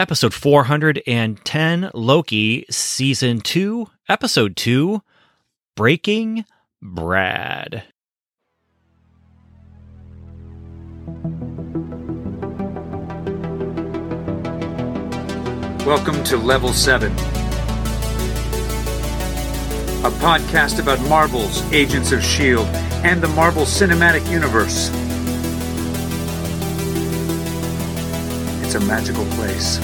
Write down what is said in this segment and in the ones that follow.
episode 410 Loki, season 2, episode 2 Breaking Brad. Welcome to Level 7, a podcast about Marvel's Agents of S.H.I.E.L.D. and the Marvel Cinematic Universe. It's a magical place.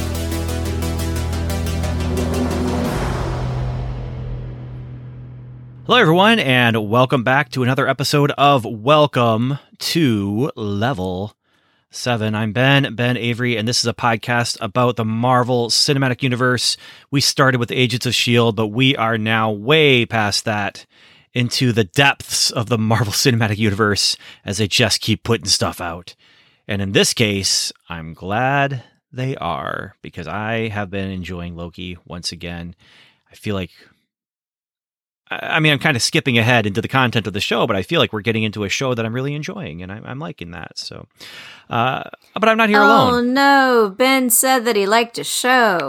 Hello, everyone, and welcome back to another episode of Welcome to Level 7. I'm Ben, Ben Avery, and this is a podcast about the Marvel Cinematic Universe. We started with Agents of S.H.I.E.L.D., but we are now way past that into the depths of the Marvel Cinematic Universe as they just keep putting stuff out. And in this case, I'm glad they are because I have been enjoying Loki once again. I feel like I mean, I'm kind of skipping ahead into the content of the show, but I feel like we're getting into a show that I'm really enjoying, and I'm, I'm liking that. So, uh, but I'm not here oh, alone. Oh no. Ben said that he liked a show.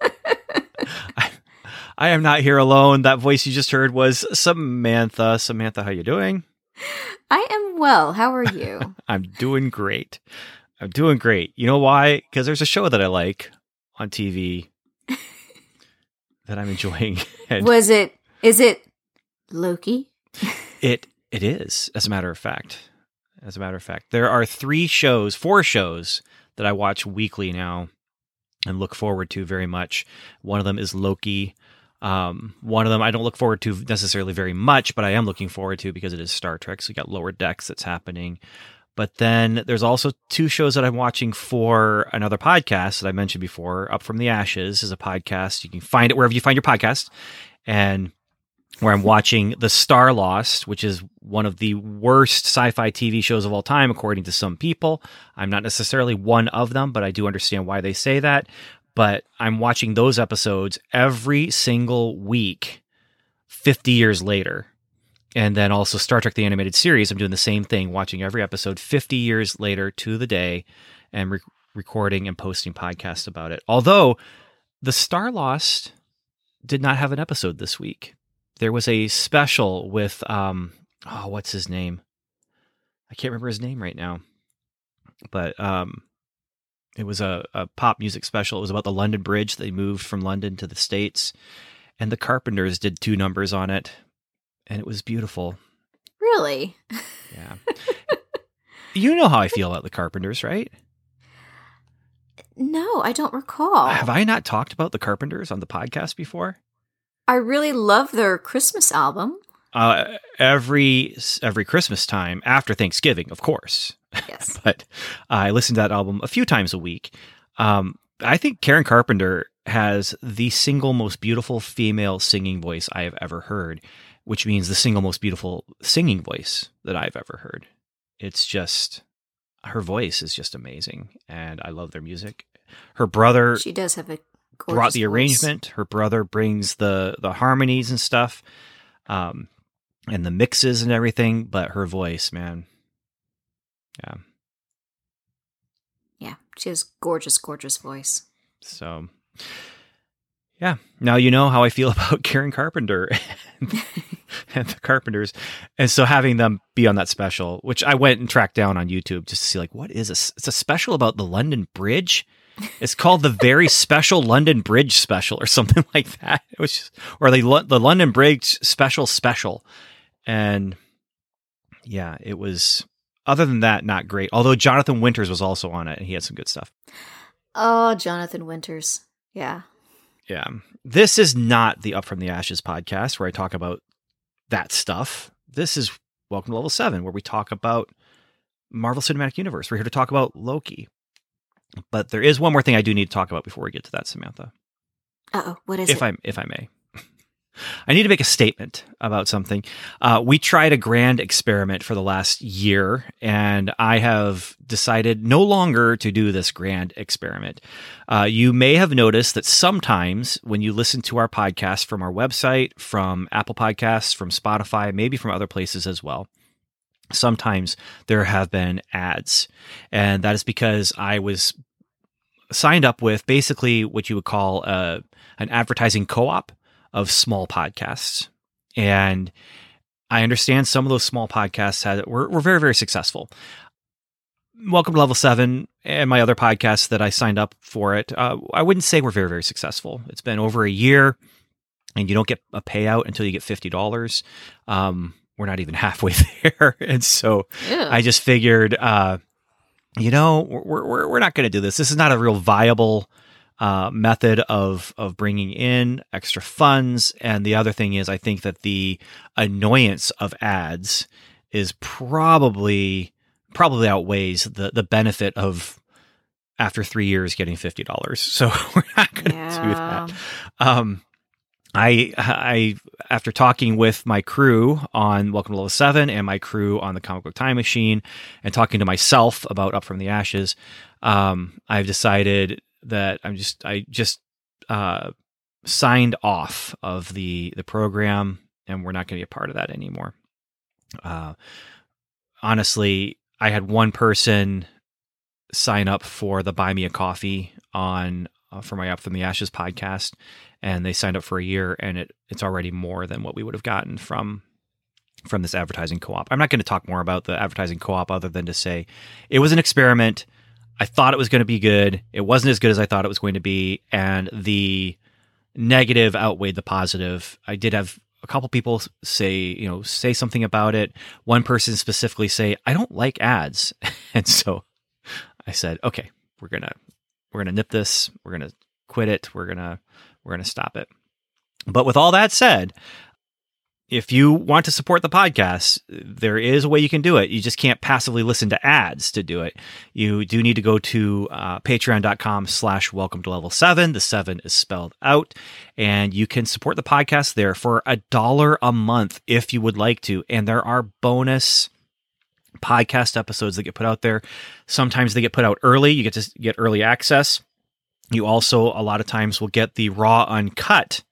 I, I am not here alone. That voice you just heard was Samantha. Samantha, how you doing? I am well. How are you? I'm doing great. I'm doing great. You know why? Because there's a show that I like on TV that I'm enjoying. Was it, is it Loki? It it is, as a matter of fact. As a matter of fact, there are three shows, four shows that I watch weekly now and look forward to very much. One of them is Loki. Um, one of them I don't look forward to necessarily very much, but I am looking forward to because it is Star Trek. So you got Lower Decks that's happening. But then there's also two shows that I'm watching for another podcast that I mentioned before. Up from the Ashes is a podcast. You can find it wherever you find your podcast. And where I'm watching The Star Lost, which is one of the worst sci fi TV shows of all time, according to some people. I'm not necessarily one of them, but I do understand why they say that. But I'm watching those episodes every single week, 50 years later. And then also Star Trek the Animated Series, I'm doing the same thing, watching every episode 50 years later to the day and re- recording and posting podcasts about it. Although The Star Lost did not have an episode this week there was a special with um oh what's his name i can't remember his name right now but um it was a, a pop music special it was about the london bridge they moved from london to the states and the carpenters did two numbers on it and it was beautiful Really? yeah you know how i feel about the carpenters right No, I don't recall. have i not talked about the carpenters on the podcast before I really love their Christmas album. uh, every every Christmas time after Thanksgiving, of course. Yes. but I listen to that album a few times a week. Um, I think Karen Carpenter has the single most beautiful female singing voice I have ever heard, which means the single most beautiful singing voice that I've ever heard. It's just her voice is just amazing, and I love their music. Her brother she does have a brought the voice. arrangement. Her brother brings the the harmonies and stuff, um, and the mixes and everything. But her voice, man, yeah. Yeah, she has gorgeous, gorgeous voice. So, yeah. Now you know how I feel about Karen Carpenter and the Carpenters, and so having them be on that special, which I went and tracked down on YouTube just to see, like, what is this? It's a special about the London Bridge. It's called the very special London Bridge special or something like that. It was, just, or the the London Bridge special special, and yeah, it was. Other than that, not great. Although Jonathan Winters was also on it, and he had some good stuff. Oh, Jonathan Winters. Yeah. Yeah. This is not the Up from the Ashes podcast where I talk about that stuff. This is Welcome to Level 7, where we talk about Marvel Cinematic Universe. We're here to talk about Loki. But there is one more thing I do need to talk about before we get to that, Samantha. Uh oh, what is if it? I if I may. I need to make a statement about something. Uh, we tried a grand experiment for the last year, and I have decided no longer to do this grand experiment. Uh, you may have noticed that sometimes when you listen to our podcast from our website, from Apple Podcasts, from Spotify, maybe from other places as well, sometimes there have been ads. And that is because I was signed up with basically what you would call a, an advertising co-op of small podcasts, and I understand some of those small podcasts had were, were very very successful. Welcome to Level Seven and my other podcasts that I signed up for it. Uh, I wouldn't say we're very very successful. It's been over a year, and you don't get a payout until you get fifty dollars. Um, we're not even halfway there, and so Ew. I just figured, uh, you know, we're we're, we're not going to do this. This is not a real viable uh, method of of bringing in extra funds. And the other thing is, I think that the annoyance of ads is probably probably outweighs the the benefit of after three years getting fifty dollars. So we're not going to do yeah. that. Um, I I after talking with my crew on Welcome to Level Seven and my crew on the Comic Book Time Machine, and talking to myself about Up from the Ashes, um, I've decided that I'm just I just uh, signed off of the the program, and we're not going to be a part of that anymore. Uh, honestly, I had one person sign up for the Buy Me a Coffee on uh, for my Up from the Ashes podcast, and they signed up for a year, and it it's already more than what we would have gotten from from this advertising co-op. I'm not going to talk more about the advertising co-op other than to say it was an experiment. I thought it was going to be good. It wasn't as good as I thought it was going to be, and the negative outweighed the positive. I did have a couple people say, you know, say something about it. One person specifically say, "I don't like ads," and so I said, "Okay, we're gonna we're gonna nip this. We're gonna quit it. We're gonna we're gonna stop it." But with all that said, if you want to support the podcast, there is a way you can do it. You just can't passively listen to ads to do it. You do need to go to uh, patreon.com slash welcome to level seven. The seven is spelled out and you can support the podcast there for a dollar a month if you would like to. And there are bonus podcast episodes that get put out there. Sometimes they get put out early. You get to get early access. You also, a lot of times, will get the raw, uncut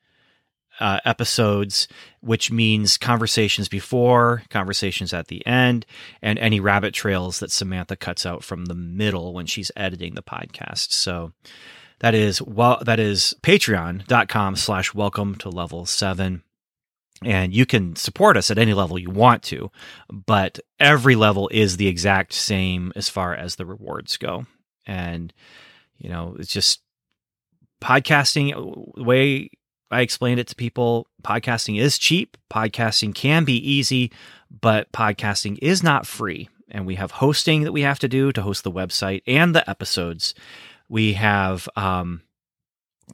uh, episodes, which means conversations before, conversations at the end, and any rabbit trails that Samantha cuts out from the middle when she's editing the podcast. So that is well that is patreon.com slash welcome to level seven. And you can support us at any level you want to, but every level is the exact same as far as the rewards go. And, you know, it's just podcasting, the way I explained it to people, podcasting is cheap, podcasting can be easy, but podcasting is not free. And we have hosting that we have to do to host the website and the episodes. We have um,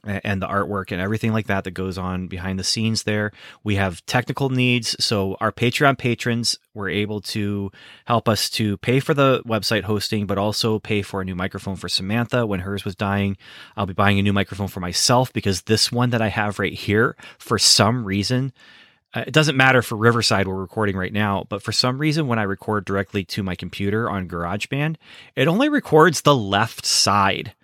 and the artwork and everything like that that goes on behind the scenes there. We have technical needs. So our Patreon patrons were able to help us to pay for the website hosting, but also pay for a new microphone for Samantha when hers was dying. I'll be buying a new microphone for myself because this one that I have right here, for some reason, uh, it doesn't matter for Riverside, we're recording right now, but for some reason, when I record directly to my computer on GarageBand, it only records the left side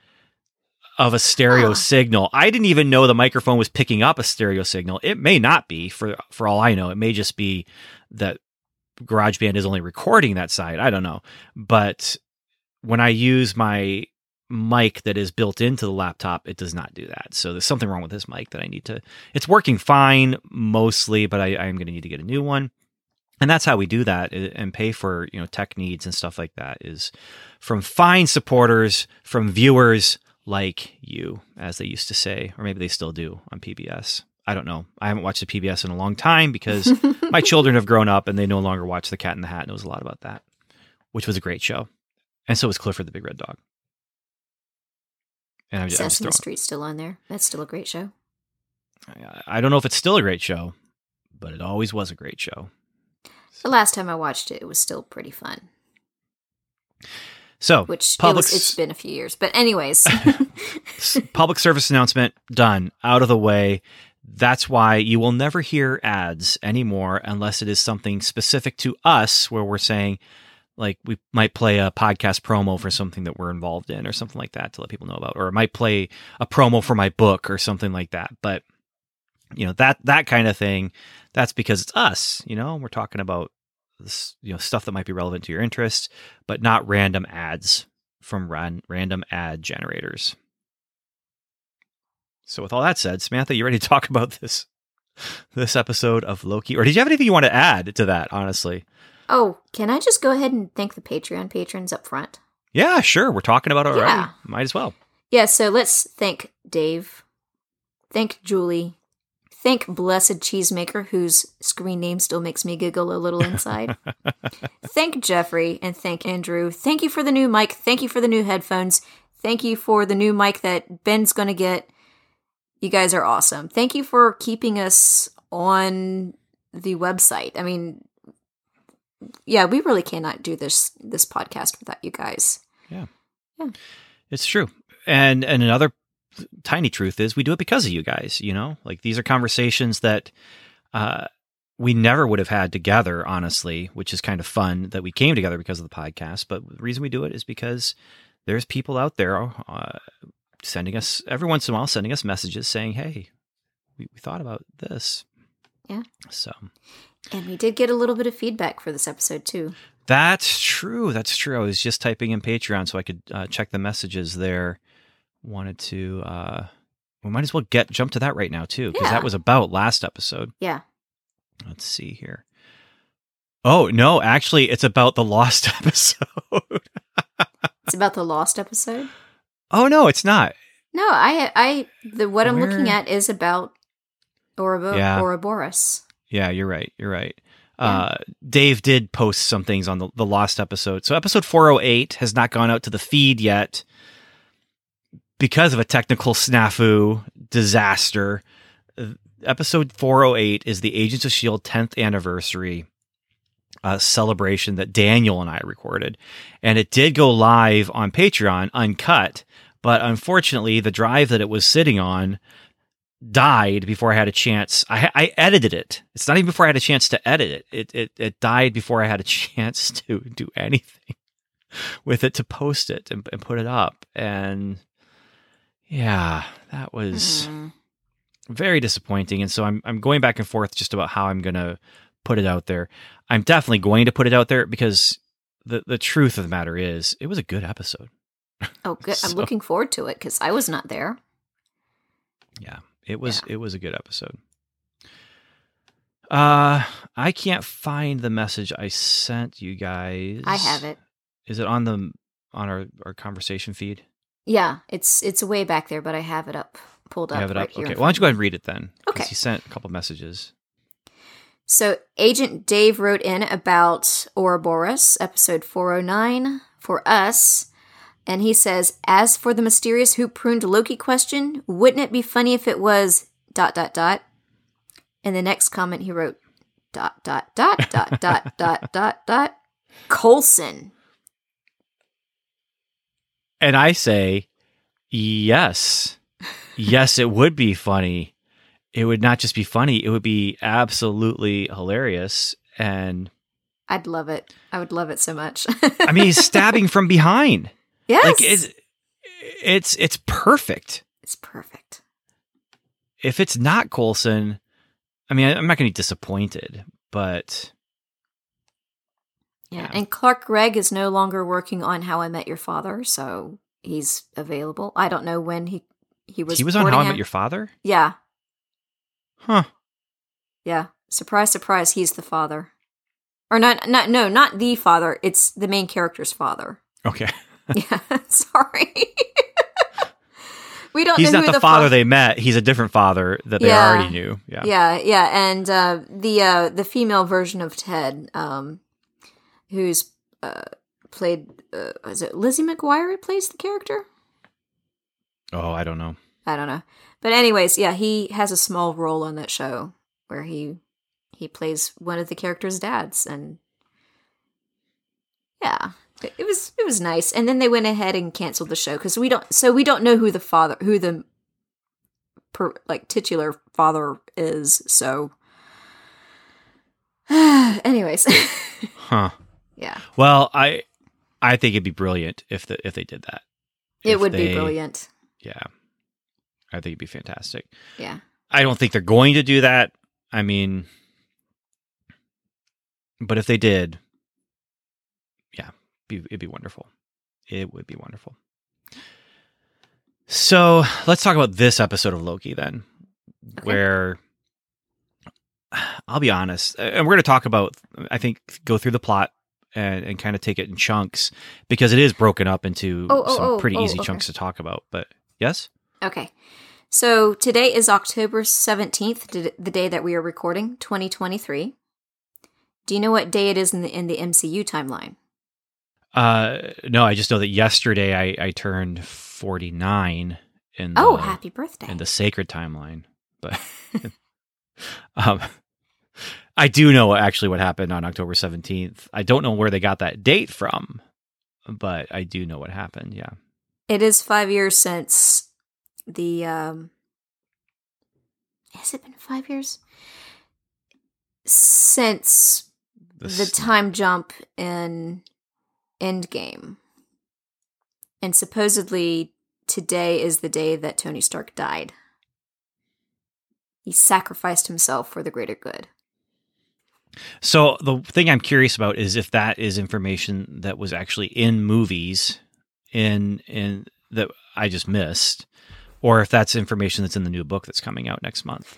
of a stereo Huh. signal. I didn't even know the microphone was picking up a stereo signal. It may not be for for all I know. It may just be that GarageBand is only recording that side. I don't know. But when I use my mic that is built into the laptop, it does not do that. So there's something wrong with this mic that I need to. It's working fine mostly, but I, I am going to need to get a new one. And that's how we do that eh, and pay for you know tech needs and stuff like that is from fine supporters, from viewers like you, as they used to say, or maybe they still do on PBS. I don't know. I haven't watched the PBS in a long time because my children have grown up and they no longer watch The Cat in the Hat. Knows a lot about that, which was a great show, and so was Clifford the Big Red Dog. And I'm just, I'm just Sesame Street's still on there. That's still a great show. I don't know if it's still a great show, but it always was a great show. The last time I watched it, it was still pretty fun. So, Which it public was, it's been a few years, but anyways, public service announcement done, out of the way. That's why you will never hear ads anymore unless it is something specific to us where we're saying, like, we might play a podcast promo for something that we're involved in or something like that to let people know about, or it might play a promo for my book or something like that. But, you know, that, that kind of thing, that's because it's us, you know, we're talking about you know, stuff that might be relevant to your interests, but not random ads from ran, random ad generators. So with all that said, Samantha, you ready to talk about this this episode of Loki? Or did you have anything you want to add to that, honestly? Oh, can I just go ahead and thank the Patreon patrons up front? Yeah, sure. We're talking about it already. Yeah. Might as well. Yeah, so let's thank Dave. Thank Julie. Thank Blessed Cheesemaker, whose screen name still makes me giggle a little inside. thank Jeffrey and thank Andrew. Thank you for the new mic. Thank you for the new headphones. Thank you for the new mic that Ben's going to get. You guys are awesome. Thank you for keeping us on the website. I mean, yeah, we really cannot do this this podcast without you guys. Yeah. Yeah. It's true. And and another tiny truth is we do it because of you guys, you know? Like these are conversations that uh we never would have had together, honestly, which is kind of fun that we came together because of the podcast. But the reason we do it is because there's people out there uh, sending us every once in a while, sending us messages saying, "Hey, we, we thought about this." Yeah. So And we did get a little bit of feedback for this episode too. That's true. That's true. I was just typing in Patreon so I could uh, check the messages there. Wanted to. Uh, we might as well get jump to that right now too, because Yeah. that was about last episode. Yeah. Let's see here. Oh no, actually, it's about the lost episode. It's about the lost episode. oh no, it's not. No, I I the what I'm looking at is about Ourobo- Yeah. Ouroboros. Yeah, you're right. You're right. Yeah. Uh, Dave did post some things on the, the lost episode. So episode 408 has not gone out to the feed yet because of a technical snafu disaster. Uh, Episode 408 is the Agents of S.H.I.E.L.D. 10th anniversary uh, celebration that Daniel and I recorded. And it did go live on Patreon uncut, but unfortunately, the drive that it was sitting on died before I had a chance. I, I edited it. It's not even before I had a chance to edit it. It it it died before I had a chance to do anything with it to post it and, and put it up. And yeah, that was Mhm. very disappointing. And so I'm I'm going back and forth just about how I'm gonna put it out there. I'm definitely going to put it out there because the the truth of the matter is it was a good episode. Oh, good. I'm looking forward to it because I was not there. Yeah, it was it was a good episode. Uh, I can't find the message I sent you guys. I have it. Is it on the on our our conversation feed? Yeah, it's it's way back there, but I have it up, pulled You up. have it right up. here Okay. Why don't you go ahead and read it then? Okay. He sent a couple messages. So, Agent Dave wrote in about Ouroboros, episode 409, for us. And he says, As for the mysterious who pruned Loki question, wouldn't it be funny if it was dot dot dot? And the next comment he wrote, dot dot dot dot dot dot dot dot Coulson. And I say, yes, yes, it would be funny. It would not just be funny; it would be absolutely hilarious. And I'd love it. I would love it so much. I mean, he's stabbing from behind. yes. Like it's it's it's perfect. it's perfect. if it's not Coulson, I mean, I'm not going to be disappointed, but Yeah. And Clark Gregg is no longer working on How I Met Your Father, so he's available. I don't know when he he was. he was on How I Met. Your Father. Yeah, Huh? yeah. Surprise, surprise. He's the father, or not? Not no, not the father. It's the main character's father. Okay. Yeah. Sorry. we don't. He's know not the, the father fa- they met. He's a different father that they Yeah. already knew. Yeah. Yeah, yeah, and uh, the uh, the female version of Ted, um, who's uh, played, uh, is it Lizzie McGuire? who plays the character. Oh, I don't know. I don't know. But anyways, yeah, he has a small role on that show where he he plays one of the characters' dads and yeah, it, it was it was nice. And then they went ahead and canceled the show cuz we don't so we don't know who the father who the per, like titular father is. So anyways, Huh. Yeah. Well, I I think it'd be brilliant if the if they did that. It If would they- be brilliant. Yeah. I think it'd be fantastic. Yeah. I don't think they're going to do that. I mean, but if they did, yeah, be, it'd be wonderful. It would be wonderful. So let's talk about this episode of Loki then, Okay. where I'll be honest, and we're going to talk about, I think, go through the plot and, and kind of take it in chunks because it is broken up into Oh, oh, some oh, pretty oh, easy okay. chunks to talk about. But yes, Okay. So today is October 17th, the day that we are recording, 2023. Do you know what day it is in the in the MCU timeline? uh, no, I just know that yesterday I, I turned 49 in the, oh, happy birthday. in the sacred timeline. But um, I do know actually what happened on October 17th. I don't know where they got that date from, but I do know what happened. Yeah. It is 5 years since the um Has it been 5 years? Since the s- time jump in Endgame. And supposedly today is the day that Tony Stark died. He sacrificed himself for the greater good. So the thing I'm curious about is if that is information that was actually in movies in in that I just missed or if that's information that's in the new book that's coming out next month.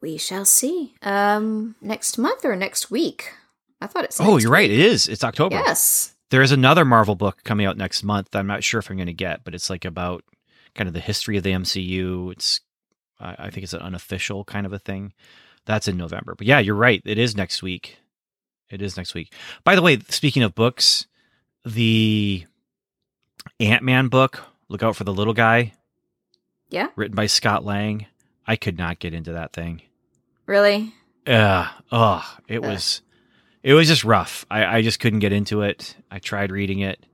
We shall see. Um next month or next week? I thought it said Oh, you're right. It is. It's October. Yes. There is another Marvel book coming out next month. that I'm not sure if I'm going to get, but it's like about kind of the history of the MCU. It's I think it's an unofficial kind of a thing. That's in November. But yeah, you're right. It is next week. It is next week. By the way, speaking of books, the Ant Man book, Look Out for the Little Guy, Yeah. written by Scott Lang. I could not get into that thing. Really? Uh, oh, it Ugh. was, it was just rough. I, I just couldn't get into it. I tried reading it,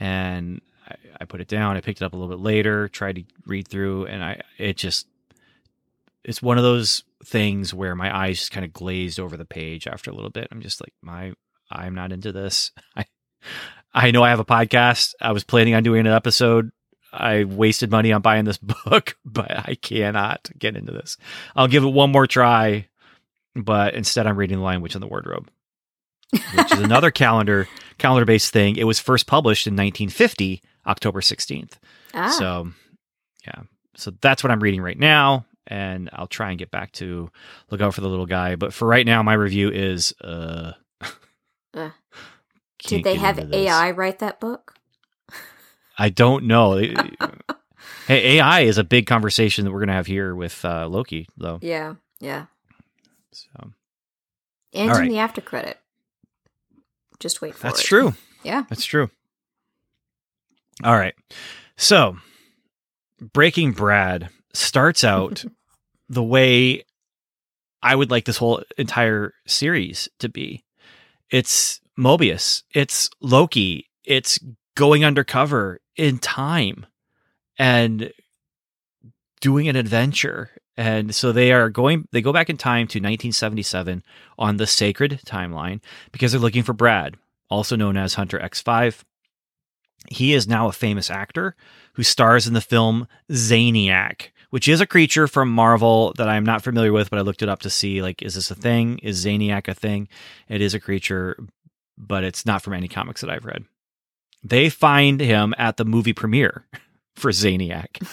and I, I put it down. I picked it up a little bit later, tried to read through, and I it just, it's one of those things where my eyes just kind of glazed over the page after a little bit. I'm just like, my, I'm not into this. I, I know I have a podcast. I was planning on doing an episode. I wasted money on buying this book, but I cannot get into this. I'll give it one more try, but instead I'm reading The Lion Witch in the Wardrobe, which is another calendar calendar based thing. It was first published in 1950, October 16th. Ah. So, yeah. So that's what I'm reading right now, and I'll try and get back to look out for the little guy. But for right now, my review is uh. Uh. Did they have. AI write that book? I don't know. hey, AI is a big conversation that we're gonna have here with uh, Loki, though. Yeah. Yeah. So And in the after credit. Just wait for it. that's it. true. Yeah. That's true. All right. So, Breaking Brad starts out the way I would like this whole entire series to be. It's Mobius, it's Loki, it's going undercover in time and doing an adventure. And so they are going, they go back in time to 1977 on the sacred timeline because they're looking for Brad, also known as Hunter X5. He is now a famous actor who stars in the film Zaniac, which is a creature from Marvel that I'm not familiar with, but I looked it up to see like, is this a thing? Is Zaniac a thing? It is a creature, but it's not from any comics that I've read. They find him at the movie premiere for Zaniac,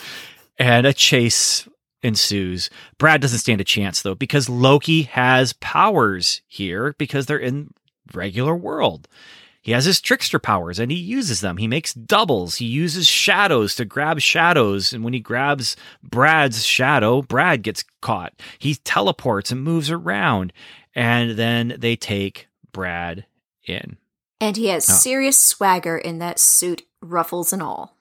and a chase ensues. Brad doesn't stand a chance though, because Loki has powers here because they're in regular world. He has his trickster powers and he uses them. He makes doubles. He uses shadows to grab shadows. And when he grabs Brad's shadow, Brad gets caught. He teleports and moves around. And then they take Brad in. And he has Oh. serious swagger in that suit, ruffles and all.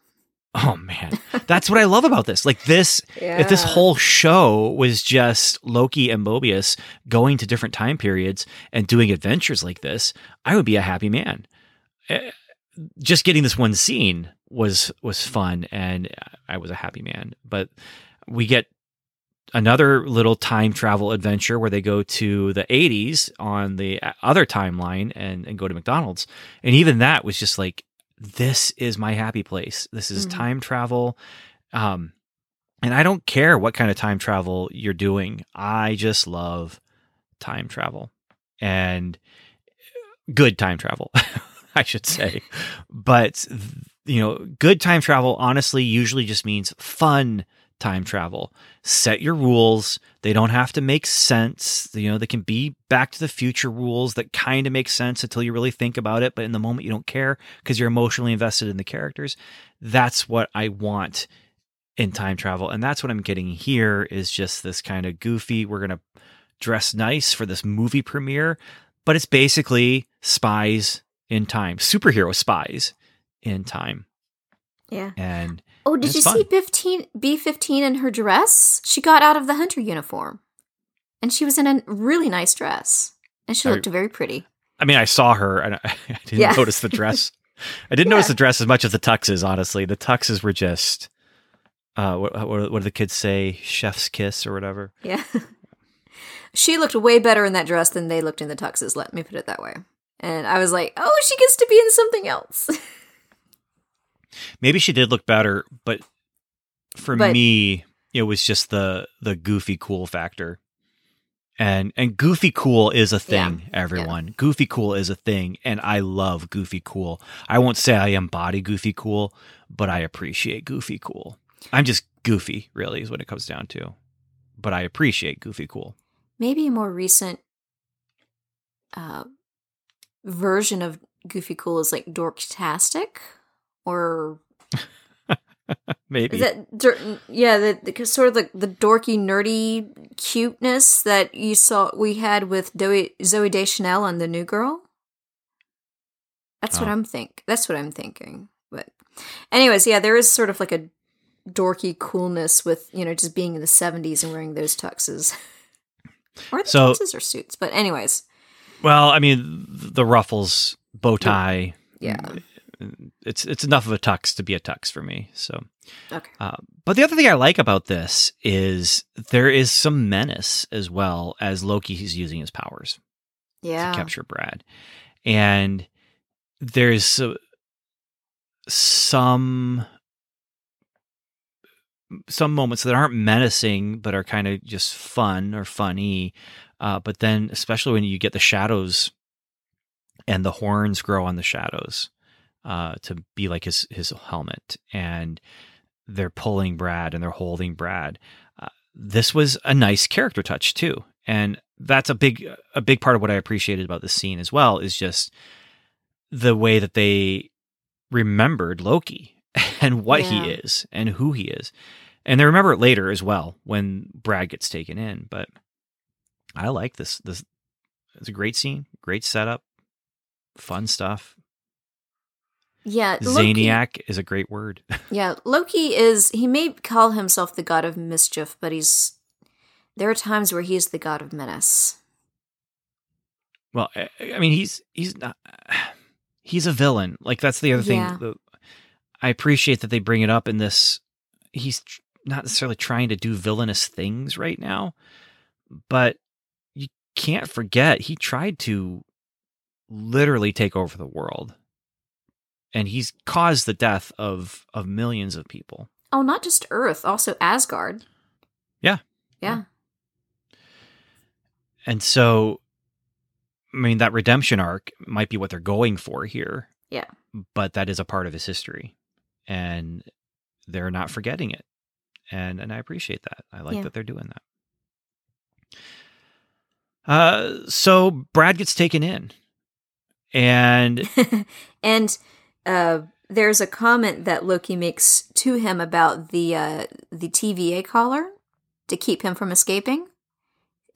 Oh man, that's what I love about this. Like this, if this whole show was just Loki and Mobius going to different time periods and doing adventures like this, I would be a happy man. Eh, Just getting this one scene was was fun, and I was a happy man. But we get another little time travel adventure where they go to the 80s on the other timeline and, and go to McDonald's. And even that was just like, this is my happy place. This is Mhm. time travel. Um, and I don't care what kind of time travel you're doing. I just love time travel and good time travel, I should say. But you know, good time travel honestly usually just means fun time travel. Set your rules. They don't have to make sense. You know, they can be back to the future rules that kind of make sense until you really think about it. But in the moment, you don't care because you're emotionally invested in the characters. That's what I want in time travel. And that's what I'm getting here is just this kind of goofy, we're going to dress nice for this movie premiere. But it's basically spies in time, superhero spies in time. Yeah. And Oh, did you fun. see 15, B15 in her dress? She got out of the hunter uniform. And she was in a really nice dress. And she I- looked very pretty. I mean, I saw her and I, I didn't Yeah. notice the dress. I didn't notice the dress as much as the tuxes, honestly. The tuxes were just, uh, what, what, what do the kids say? Chef's kiss or whatever. Yeah. she looked way better in that dress than they looked in the tuxes, let me put it that way. And I was like, oh, she gets to be in something else. Maybe she did look better, but for But- me, it was just the the goofy cool factor. And and goofy cool is a thing, everyone. Goofy cool is a thing, and I love goofy cool. I won't say I embody goofy cool, but I appreciate goofy cool. I'm just goofy, really, is what it comes down to. But I appreciate goofy cool. Maybe a more recent uh, version of Goofy Cool is like Dorktastic? Or Maybe. Is that yeah, the, the sort of like the dorky, nerdy cuteness that you saw we had with Zooey, Zooey Deschanel on the New Girl. That's what Oh. I'm think. That's what I'm thinking. But, anyways, yeah, there is sort of like a dorky coolness with you know just being in the '70s and wearing those tuxes, or the So- tuxes or suits. But anyways, well, I mean, the ruffles, bow tie. yeah, It's it's enough of a tux to be a tux for me. So, okay, uh, but the other thing I like about this is there is some menace as well as Loki. He's using his powers. yeah, to capture Brad. And there's uh, some some moments that aren't menacing but are kind of just fun or funny. Uh, but then, especially when you get the shadows and the horns grow on the shadows uh, to be like his his helmet, and they're pulling Brad and they're holding Brad. Uh, this was a nice character touch too, and that's a big a big part of what I appreciated about this scene as well is just the way that they remembered Loki and what he is and who he is. And they remember it later as well when Brad gets taken in, but I like this this it's a great scene, great setup, fun stuff. Yeah. Loki- Zaniac is a great word. Yeah, Loki is he may call himself the god of mischief, but he's there are times where he's the god of menace. Well, I, I mean, he's he's not he's a villain. Like that's the other Yeah. thing. The, I appreciate that they bring it up in this. He's tr- not necessarily trying to do villainous things right now, but you can't forget he tried to literally take over the world, and he's caused the death of of millions of people. Oh, not just Earth, also Asgard. Yeah. Yeah. And so, I mean, that redemption arc might be what they're going for here. Yeah. But that is a part of his history. And they're not forgetting it. And and I appreciate that. I like Yeah. that they're doing that. Uh so Brad gets taken in. And and uh there's a comment that Loki makes to him about the uh the TVA collar to keep him from escaping.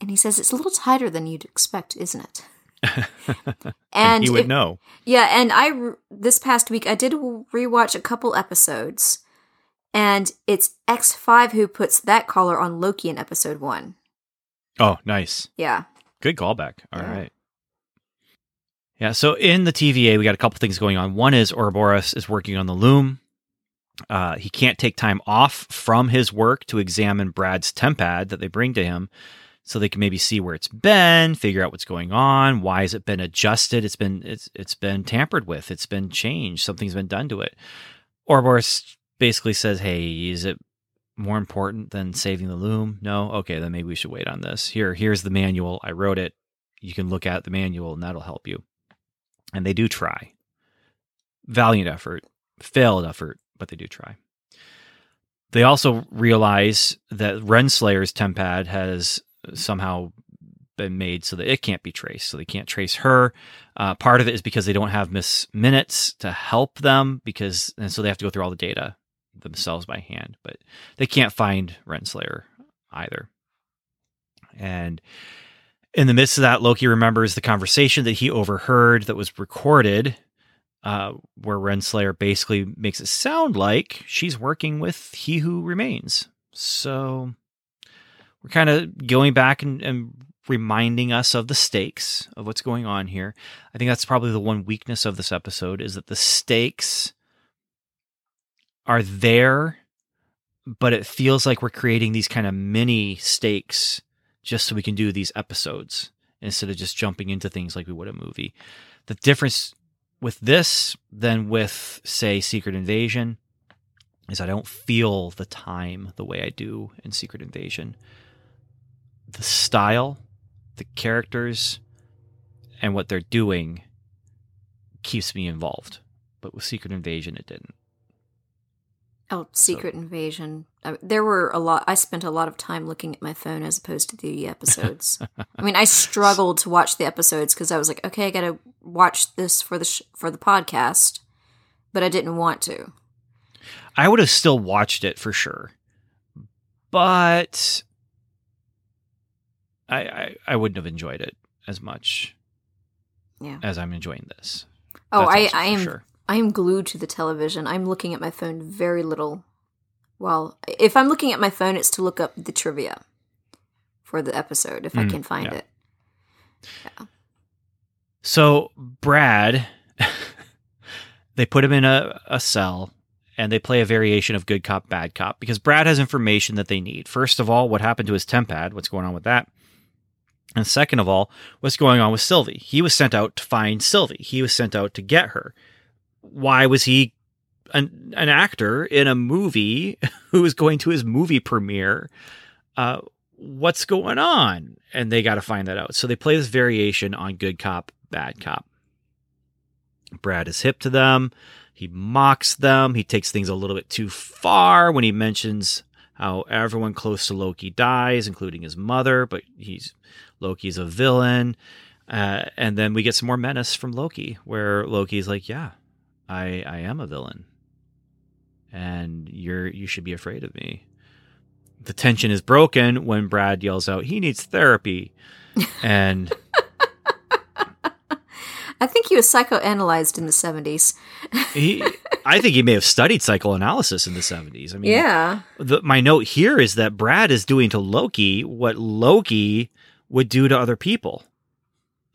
And he says it's a little tighter than you'd expect, isn't it? and, And he would know. Yeah, and I this past week I did rewatch a couple episodes, and it's X Five who puts that collar on Loki in episode one. Oh, nice. Yeah, Good callback. All right. Yeah. So in the TVA, we got a couple things going on. One is Ouroboros is working on the loom. Uh, he can't take time off from his work to examine Brad's tempad that they bring to him, so they can maybe see where it's been, figure out what's going on, why has it been adjusted? It's been it's it's been tampered with. It's been changed. Something's been done to it. Ouroboros basically says, "Hey, is it more important than saving the loom? No? Okay, then maybe we should wait on this. Here, here's the manual. I wrote it. You can look at the manual and that'll help you. And they do try. Valiant effort. failed effort, but they do try. They also realize that Renslayer's tempad has somehow been made so that it can't be traced. So they can't trace her. Uh, part of it is because they don't have Miss Minutes to help them because, and so they have to go through all the data themselves by hand. But they can't find Renslayer either. And in the midst of that, Loki remembers the conversation that he overheard that was recorded, uh, where Renslayer basically makes it sound like she's working with He Who Remains. So we're kind of going back and, and reminding us of the stakes of what's going on here. I think that's probably the one weakness of this episode is that the stakes are there, but it feels like we're creating these kind of mini stakes just so we can do these episodes instead of just jumping into things like we would a movie. The difference with this than with, say, Secret Invasion is I don't feel the time the way I do in Secret Invasion. The style the characters and what they're doing keeps me involved. But with Secret Invasion, it didn't. Oh, Secret so. Invasion. I, there were a lot. I spent a lot of time looking at my phone as opposed to the episodes. I mean, I struggled to watch the episodes because I was like, okay, I got to watch this for the sh- for the podcast, but I didn't want to. I would have still watched it for sure, but I, I, I wouldn't have enjoyed it as much yeah. as I'm enjoying this. Oh, I, I am sure. I am glued to the television. I'm looking at my phone very little. Well, if I'm looking at my phone, it's to look up the trivia for the episode if mm, I can find yeah. it. Yeah. So Brad, they put him in a, a cell and they play a variation of good cop, bad cop because Brad has information that they need. First of all, what happened to his tempad? What's going on with that? And second of all, what's going on with Sylvie? He was sent out to find Sylvie. He was sent out to get her. Why was he an, an actor in a movie who was going to his movie premiere? Uh, what's going on? And they got to find that out. So they play this variation on good cop, bad cop. Brad is hip to them. He mocks them. He takes things a little bit too far when he mentions how everyone close to Loki dies, including his mother, but he's Loki's a villain. Uh, and then we get some more menace from Loki, where Loki's like, "Yeah, I I am a villain, and you're you should be afraid of me." The tension is broken when Brad yells out, "He needs therapy," and I think he was psychoanalyzed in the seventies. he, I think he may have studied psychoanalysis in the seventies. I mean, yeah. The, my note here is that Brad is doing to Loki what Loki would do to other people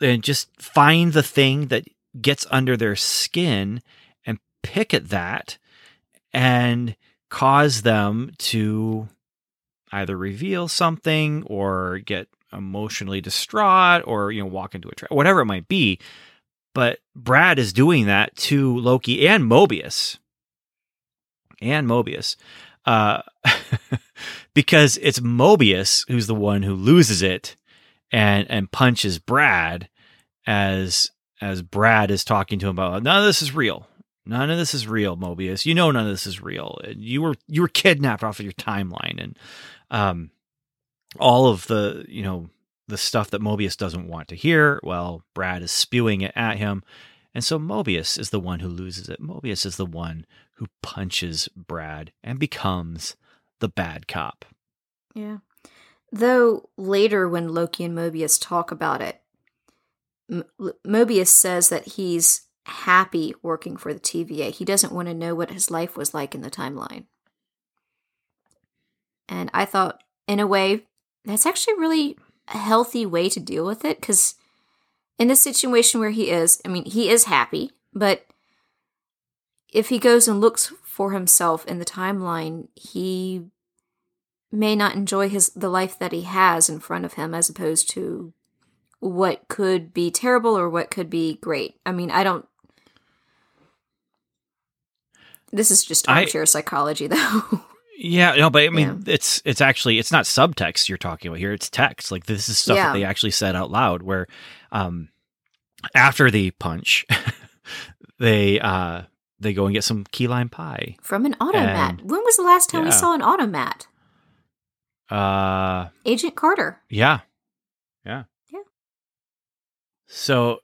and just find the thing that gets under their skin pick at that and cause them to either reveal something or get emotionally distraught or you know walk into a trap whatever it might be. But Brad is doing that to Loki and Mobius. And Mobius. Uh, because it's Mobius who's the one who loses it and and punches Brad as as Brad is talking to him about none of this is real. None of this is real, Mobius. You know none of this is real. You were you were kidnapped off of your timeline and um all of the, you know, the stuff that Mobius doesn't want to hear, well, Brad is spewing it at him. And so Mobius is the one who loses it. Mobius is the one who punches Brad and becomes the bad cop. Yeah. Though later, when Loki and Mobius talk about it, Mobius says that he's happy working for the TVA. He doesn't want to know what his life was like in the timeline. And I thought, in a way, that's actually really a healthy way to deal with it because in the situation where he is, I mean, he is happy, but if he goes and looks for himself in the timeline, he may not enjoy his the life that he has in front of him as opposed to what could be terrible or what could be great. I mean, I don't This is just armchair I, psychology though. yeah, no, but I mean yeah. it's it's actually it's not subtext you're talking about here, it's text. Like this is stuff yeah. that they actually said out loud where um after the punch they uh they go and get some key lime pie. From an automat. And- when was the last time we saw an automat? Uh, Agent Carter. yeah, yeah, Yeah. So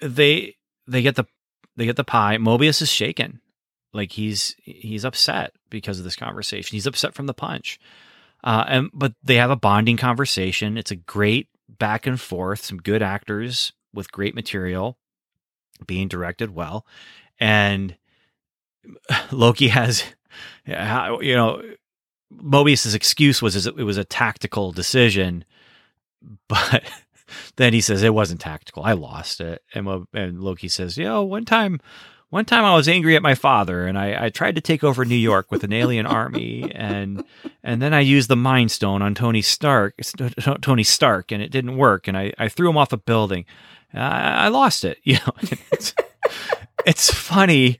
they they get the they get the pie. Mobius is shaken, like he's he's upset because of this conversation. He's upset from the punch. Uh, and but they have a bonding conversation. It's a great back and forth. Some good actors with great material, being directed well, and Loki has, you know, Mobius's excuse was it was a tactical decision, but then he says it wasn't tactical. I lost it, and and Loki says, you know, one time. One time I was angry at my father and I, I tried to take over New York with an alien army and and then I used the Mind Stone on Tony Stark, Tony Stark, and it didn't work. And I, I threw him off a building. I, I lost it. You know, it's, it's funny,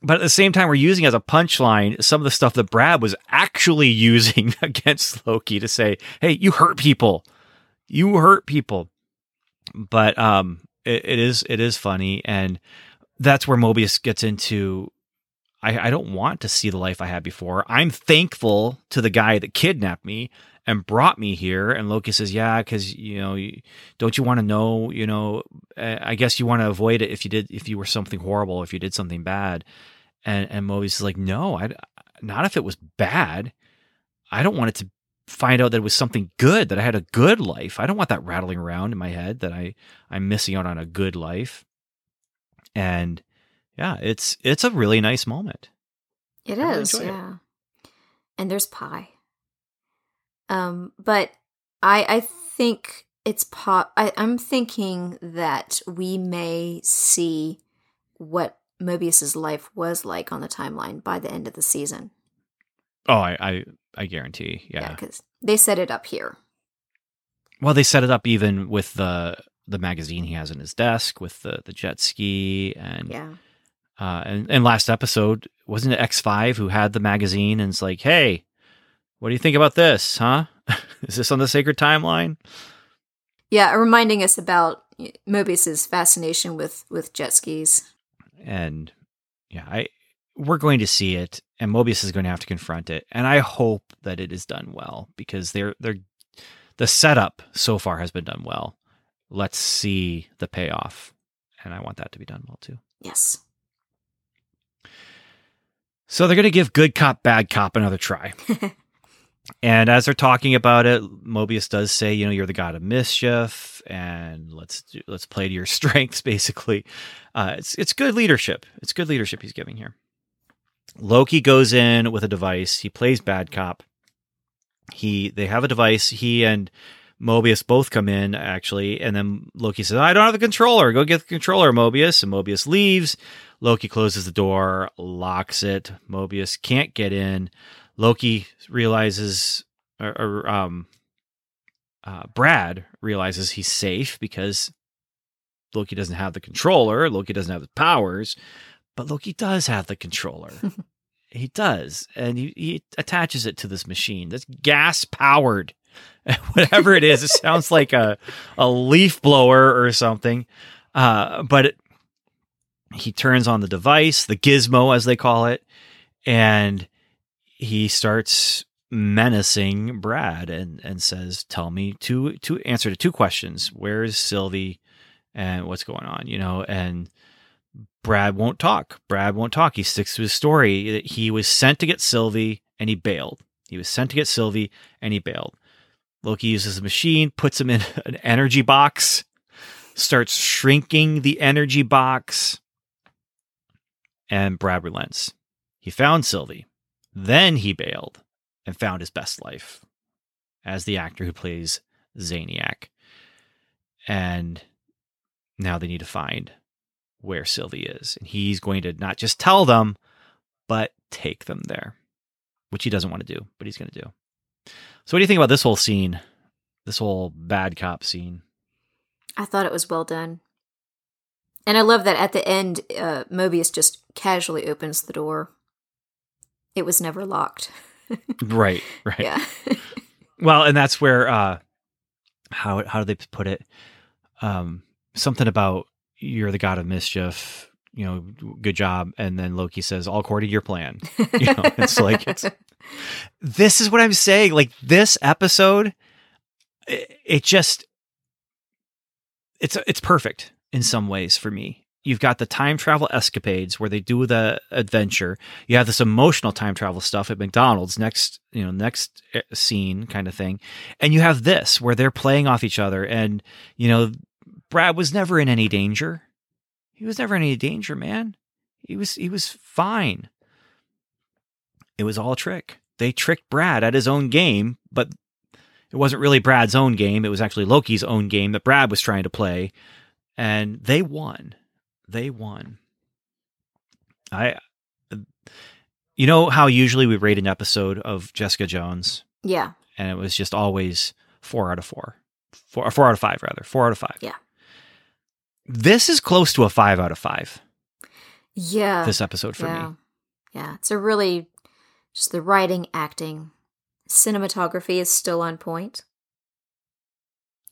but at the same time, we're using as a punchline some of the stuff that Brad was actually using against Loki to say, "Hey, you hurt people. You hurt people." But um, it, it is it is funny, and that's where Mobius gets into I, I don't want to see the life I had before. I'm thankful to the guy that kidnapped me and brought me here. And Loki says, "Yeah, because you know, don't you want to know? You know, I guess you want to avoid it if you did, if you were something horrible, if you did something bad." And and Mobius is like, "No, I not if it was bad. I don't want it to find out that it was something good, that I had a good life. I don't want that rattling around in my head that I I'm missing out on a good life." And yeah, it's it's a really nice moment. It I really is, it. yeah. And there's pie. Um, but I I think it's pop. I, I'm thinking that we may see what Mobius's life was like on the timeline by the end of the season. Oh, I I, I guarantee. Yeah. because they set it up here. Well, they set it up even with the the magazine he has in his desk with the the jet ski and Yeah, uh and, and last episode wasn't it X five who had the magazine and it's like, hey, what do you think about this? Huh? Is this on the sacred timeline? yeah, reminding us about Mobius's fascination with with jet skis. and yeah, I we're going to see it, and Mobius is going to have to confront it, and I hope that it is done well because they're they're the setup so far has been done well. Let's see the payoff, and I want that to be done well too. Yes. So they're going to give good cop, bad cop another try. and as they're talking about it, Mobius does say, you know, you're the god of mischief, and let's do, let's play to your strengths. Basically, uh, it's it's good leadership. It's good leadership he's giving here. Loki goes in with a device. He plays bad cop. He they have a device. He and Mobius both come in actually, and then Loki says, "I don't have the controller. Go get the controller, Mobius." And Mobius leaves. Loki closes the door, locks it. Mobius can't get in. Loki realizes, or, or um, uh, Brad realizes he's safe because Loki doesn't have the controller. Loki doesn't have the powers, but Loki does have the controller. he does, and he, he attaches it to this machine that's gas powered. Whatever it is, it sounds like a a leaf blower or something. Uh, but it, he turns on the device, the gizmo as they call it, and he starts menacing Brad and and says, "Tell me two two answer to two questions. Where is Sylvie, and what's going on? You know." And Brad won't talk. Brad won't talk. He sticks to his story. That he was sent to get Sylvie, and he bailed. He was sent to get Sylvie, and he bailed. Loki uses a machine, puts him in an energy box, starts shrinking the energy box, and Brad relents. He found Sylvie. Then he bailed and found his best life as the actor who plays Zaniac. And now they need to find where Sylvie is. And he's going to not just tell them, but take them there, which he doesn't want to do, but he's going to do. So, what do you think about this whole scene? This whole bad cop scene? I thought it was well done. And I love that at the end, uh, Mobius just casually opens the door. It was never locked. Right, right. Yeah. Well, and that's where uh how how do they put it? Um something about you're the god of mischief. You know, good job. And then Loki says, all according to your plan. You know, it's like, it's, this is what I'm saying. Like this episode, it, it just, it's, it's perfect in some ways for me. You've got the time travel escapades where they do the adventure. You have this emotional time travel stuff at McDonald's next, you know, next eh, scene kind of thing. And you have this where they're playing off each other and, you know, Brad was never in any danger. He was never in any danger, man. He was he was fine. It was all a trick. They tricked Brad at his own game, but it wasn't really Brad's own game. It was actually Loki's own game that Brad was trying to play, and they won. They won. I, you know how usually we rate an episode of Jessica Jones, Yeah. and it was just always four out of four, four four out of five rather, four out of five. Yeah. This is close to a five out of five. Yeah. This episode for yeah. me. Yeah. It's a really just the writing, acting, cinematography is still on point.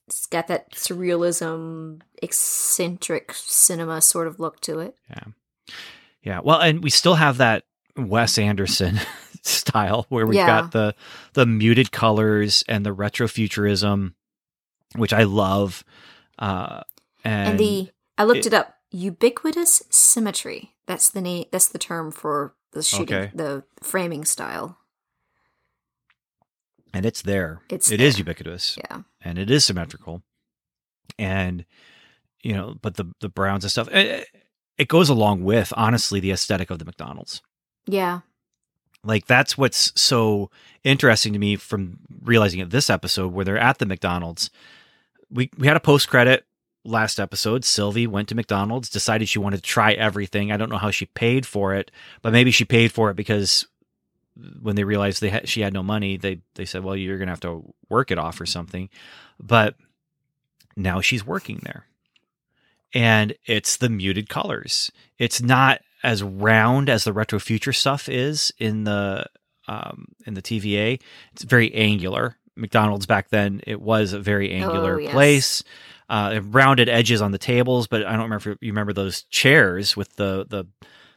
It's got that surrealism, eccentric cinema sort of look to it. Yeah. Yeah. Well, and we still have that Wes Anderson style where we've Yeah. got the the muted colors and the retrofuturism, which I love. Uh, and, And, the I looked it- it, up. Ubiquitous symmetry. That's the name. That's the term for the shooting, Okay. the framing style. and it's there. It's It is there. ubiquitous Yeah. and it is symmetrical. And you know, but the the browns and stuff, it, it goes along with honestly the aesthetic of the McDonald's. Yeah. Like that's what's so interesting to me from realizing it this episode where they're at the McDonald's. We we had a post credit last episode. Sylvie went to McDonald's, decided she wanted to try everything. I don't know how she paid for it, but maybe she paid for it because when they realized they had, she had no money, they they said, "Well, you're going to have to work it off or something." But now she's working there. And it's the muted colors. It's not as round as the retro future stuff is in the um, in the TVA. It's very angular. McDonald's back then it was a very angular Oh, yes. place. Uh, rounded edges on the tables, but I don't remember if you remember those chairs with the the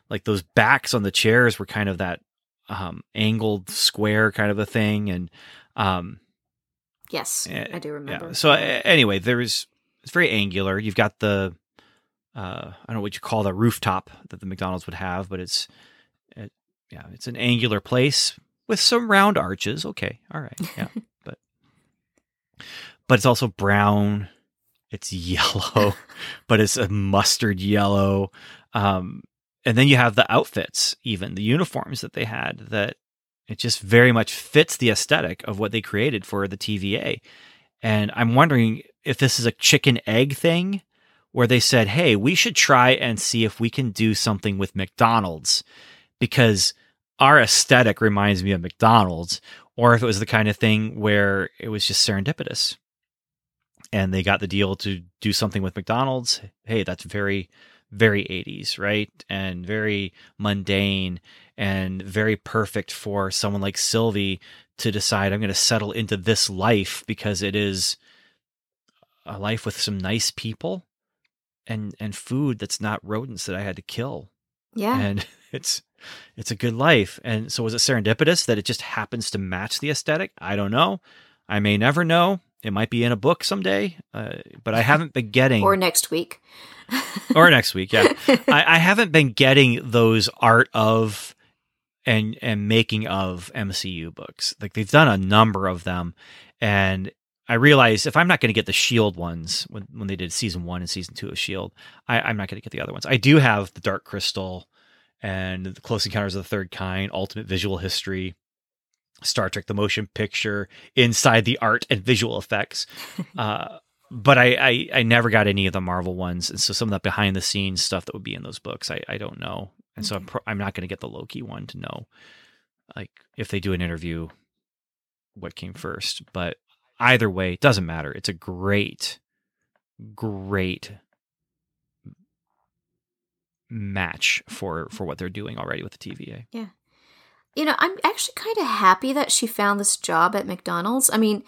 like those backs on the chairs were kind of that um, angled square kind of a thing, and um, Yes, Eh, I do remember. yeah. So uh, anyway, there's it's very angular. You've got the uh, I don't know what you call the rooftop that the McDonald's would have, but it's it, yeah, it's an angular place with some round arches. Okay, all right, yeah, but but it's also brown. It's yellow, but it's a mustard yellow. Um, and then you have the outfits, even the uniforms that they had that it just very much fits the aesthetic of what they created for the TVA. And I'm wondering if this is a chicken egg thing where they said, hey, we should try and see if we can do something with McDonald's because our aesthetic reminds me of McDonald's, or if it was the kind of thing where it was just serendipitous and they got the deal to do something with McDonald's. Hey, that's very, very 80s, right? And very mundane and very perfect for someone like Sylvie to decide I'm going to settle into this life because it is a life with some nice people and and food that's not rodents that I had to kill. yeah, And it's it's a good life. And so was it serendipitous that it just happens to match the aesthetic? I don't know. I may never know. It might be in a book someday, uh, but I haven't been getting or next week. or next week. Yeah, I, I haven't been getting those art of and and making of MCU books. Like they've done a number of them, and I realize if I'm not going to get the Shield ones when when they did season one and season two of Shield, I, I'm not going to get the other ones. I do have the Dark Crystal and the Close Encounters of the Third Kind, Ultimate Visual History. Star Trek: The Motion Picture, inside the art and visual effects, uh, but I, I I never got any of the Marvel ones, and so some of that behind the scenes stuff that would be in those books, I, I don't know, and so I'm, pro- I'm not going to get the Loki one to know, like if they do an interview, what came first. But either way, it doesn't matter. It's a great, great match for for what they're doing already with the TVA. You know, I'm actually kind of happy that she found this job at McDonald's. I mean,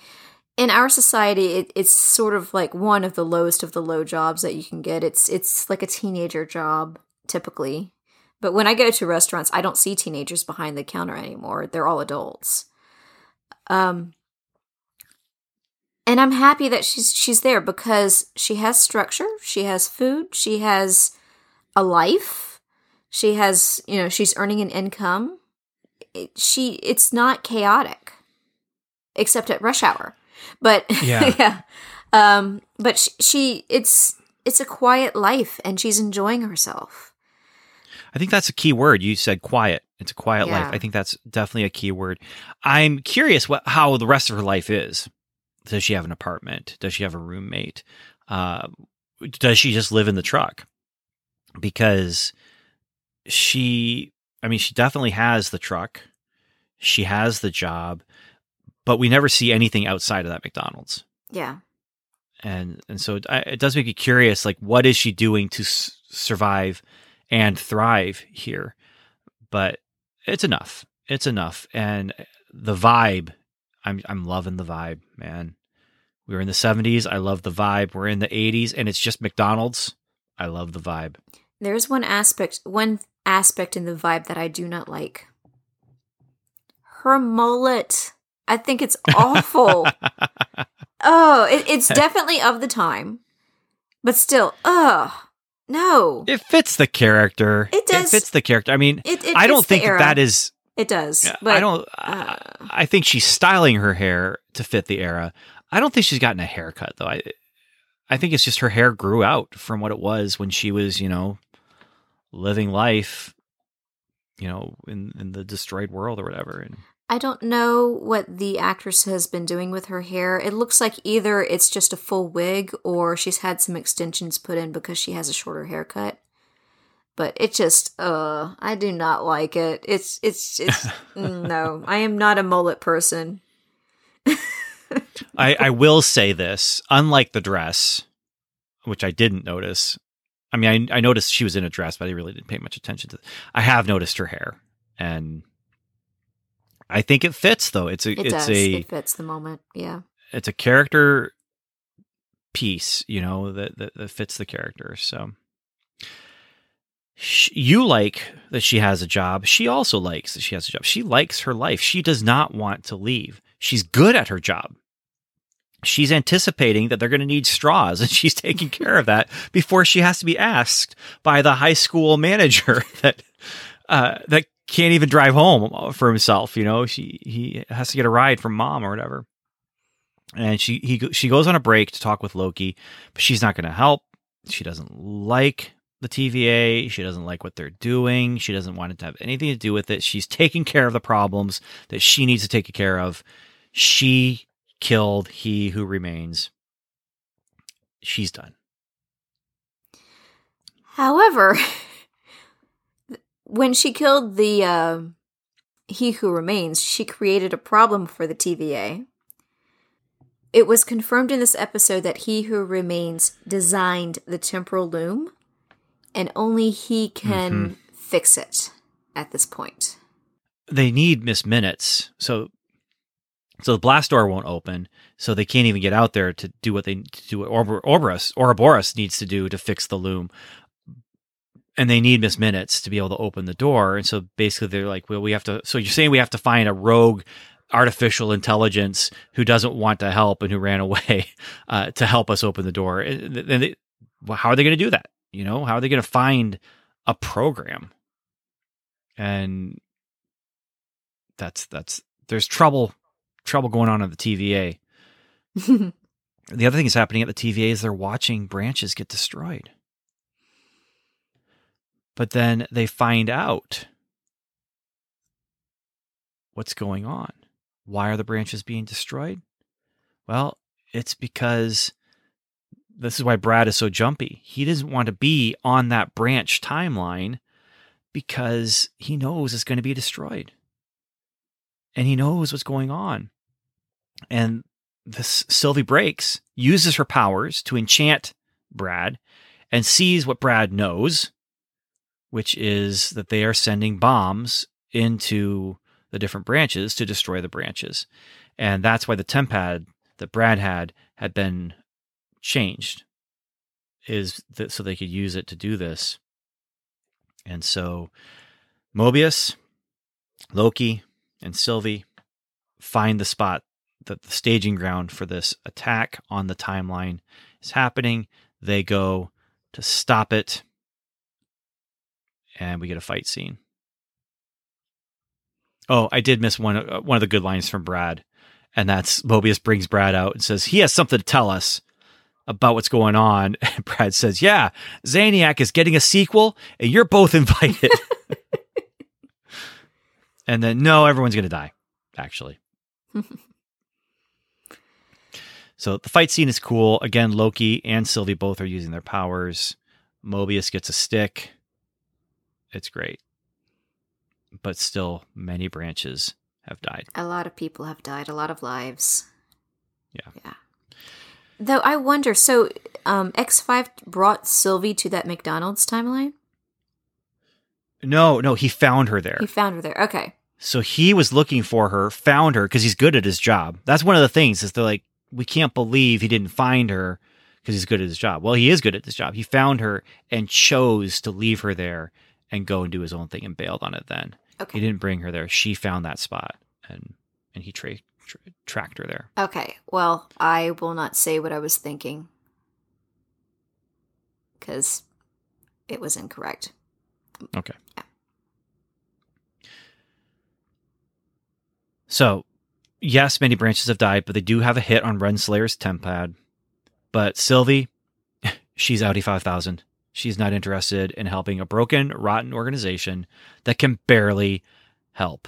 in our society, it, it's sort of like one of the lowest of the low jobs that you can get. It's it's like a teenager job typically. But when I go to restaurants, I don't see teenagers behind the counter anymore. They're all adults. Um and I'm happy that she's she's there because she has structure, she has food, she has a life. She has, you know, she's earning an income. She it's not chaotic except at rush hour. But Yeah. yeah. Um but she, she it's it's a quiet life and she's enjoying herself. I think that's a key word. You said quiet. It's a quiet Yeah. life. I think that's definitely a key word. I'm curious what how the rest of her life is. Does she have an apartment? Does she have a roommate? Uh, does she just live in the truck? Because she, I mean, she definitely has the truck. She has the job, but we never see anything outside of that McDonald's. Yeah. and and so it, it does make me curious like what is she doing to s- survive and thrive here? But it's enough. It's enough. And the vibe i'm i'm loving the vibe man. We were in the 70s i love the vibe. We're in the 80s and it's just mcdonald's. I love the vibe. There's one aspect one aspect in the vibe that I do not like. Her mullet. I think it's awful. oh, it, it's definitely of the time. But still, ugh. No. it fits the character It does. fits the character i mean It, it i don't think that that is It does. But i don't uh, I think she's styling her hair to fit the era. I don't think she's gotten a haircut though. I I think it's just her hair grew out from what it was when she was, you know, living life, you know, in in the destroyed world or whatever. And I don't know what the actress has been doing with her hair. It looks like either it's just a full wig or she's had some extensions put in because she has a shorter haircut. But it just uh I do not like it. It's it's it's no. I am not a mullet person. I, I will say this, unlike the dress, which I didn't notice. I mean, I, I noticed she was in a dress, but I really didn't pay much attention to. It. I have noticed her hair, and I think it fits. Though it's a It it's does. a it fits the moment. Yeah. it's a character piece, you know, that that, that fits the character. So Sh you like that she has a job. She also likes that she has a job. She likes her life. She does not want to leave. She's good at her job. She's anticipating that they're going to need straws, and she's taking care of that before she has to be asked by the high school manager that uh, that can't even drive home uh, for himself. You know, she he has to get a ride from mom or whatever and she he she goes on a break to talk with Loki, but she's not going to help. She doesn't like the TVA. She doesn't like what they're doing. She doesn't want it to have anything to do with it. She's taking care of the problems that she needs to take care of. She killed he who remains. She's done. However, when she killed the uh, He Who Remains, she created a problem for the TVA. It was confirmed in this episode that He Who Remains designed the temporal loom, and only he can fix it at this point. They need Miss Minutes, so so the blast door won't open, so they can't even get out there to do what they to do what Orber, Orborus Ouroboros needs to do to fix the loom. And they need Miss Minutes to be able to open the door. And so basically they're like, well, we have to so you're saying we have to find a rogue artificial intelligence who doesn't want to help and who ran away uh, to help us open the door. And they, well, how are they going to do that? You know, how are they going to find a program? And that's that's there's trouble trouble going on at the TVA. The other thing that's happening at the TVA is they're watching branches get destroyed. But then they find out what's going on. Why are the branches being destroyed? Well, it's because this is why Brad is so jumpy. He doesn't want to be on that branch timeline because he knows it's going to be destroyed. And he knows what's going on. And this Sylvie breaks, uses her powers to enchant Brad, and sees what Brad knows, which is that they are sending bombs into the different branches to destroy the branches. And that's why the tempad that Brad had had been changed, is that so they could use it to do this. And so Mobius, Loki, and Sylvie find the spot that the staging ground for this attack on the timeline is happening. They go to stop it, and we get a fight scene. Oh, I did miss one uh, one of the good lines from Brad, and that's Mobius brings Brad out and says he has something to tell us about what's going on. And Brad says, "Yeah, Zaniac is getting a sequel, and you're both invited." and then, no, everyone's gonna die. Actually, so the fight scene is cool. Again, Loki and Sylvie both are using their powers. Mobius gets a stick. It's great. But still, many branches have died. A lot of people have died, a lot of lives. Yeah. Yeah. Though I wonder, so um, X5 brought Sylvie to that McDonald's timeline? No, no, he found her there. He found her there. Okay. So he was looking for her, found her because he's good at his job. That's one of the things is they're like, we can't believe he didn't find her because he's good at his job. Well, he is good at his job. He found her and chose to leave her there and go and do his own thing and bailed on it then. Okay. He didn't bring her there. She found that spot and and he tra- tra- tracked her there. Okay. Well, I will not say what I was thinking because it was incorrect. Okay. Yeah. So, yes, many branches have died, but they do have a hit on Renslayer's Tempad. But Sylvie, she's Audi 5000. She's not interested in helping a broken, rotten organization that can barely help.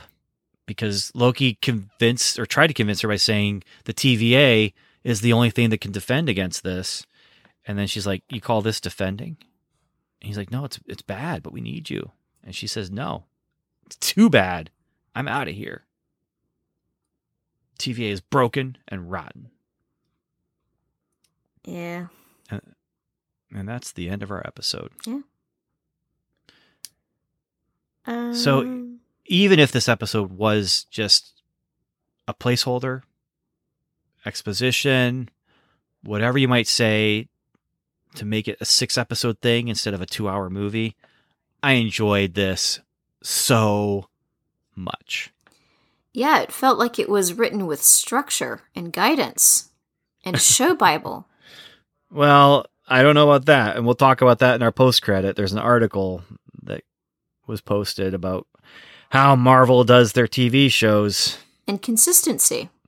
Because Loki convinced or tried to convince her by saying the TVA is the only thing that can defend against this. And then she's like, You call this defending? And he's like, No, it's it's bad, but we need you. And she says, No, it's too bad. I'm out of here. TVA is broken and rotten. Yeah. And that's the end of our episode. Um, So- Even if this episode was just a placeholder, exposition, whatever you might say to make it a six episode thing instead of a two hour movie, I enjoyed this so much. yeah, it felt like it was written with structure and guidance and a show Bible. Well, I don't know about that, and we'll talk about that in our post credit. There's an article that was posted about how Marvel does their TV shows. And consistency.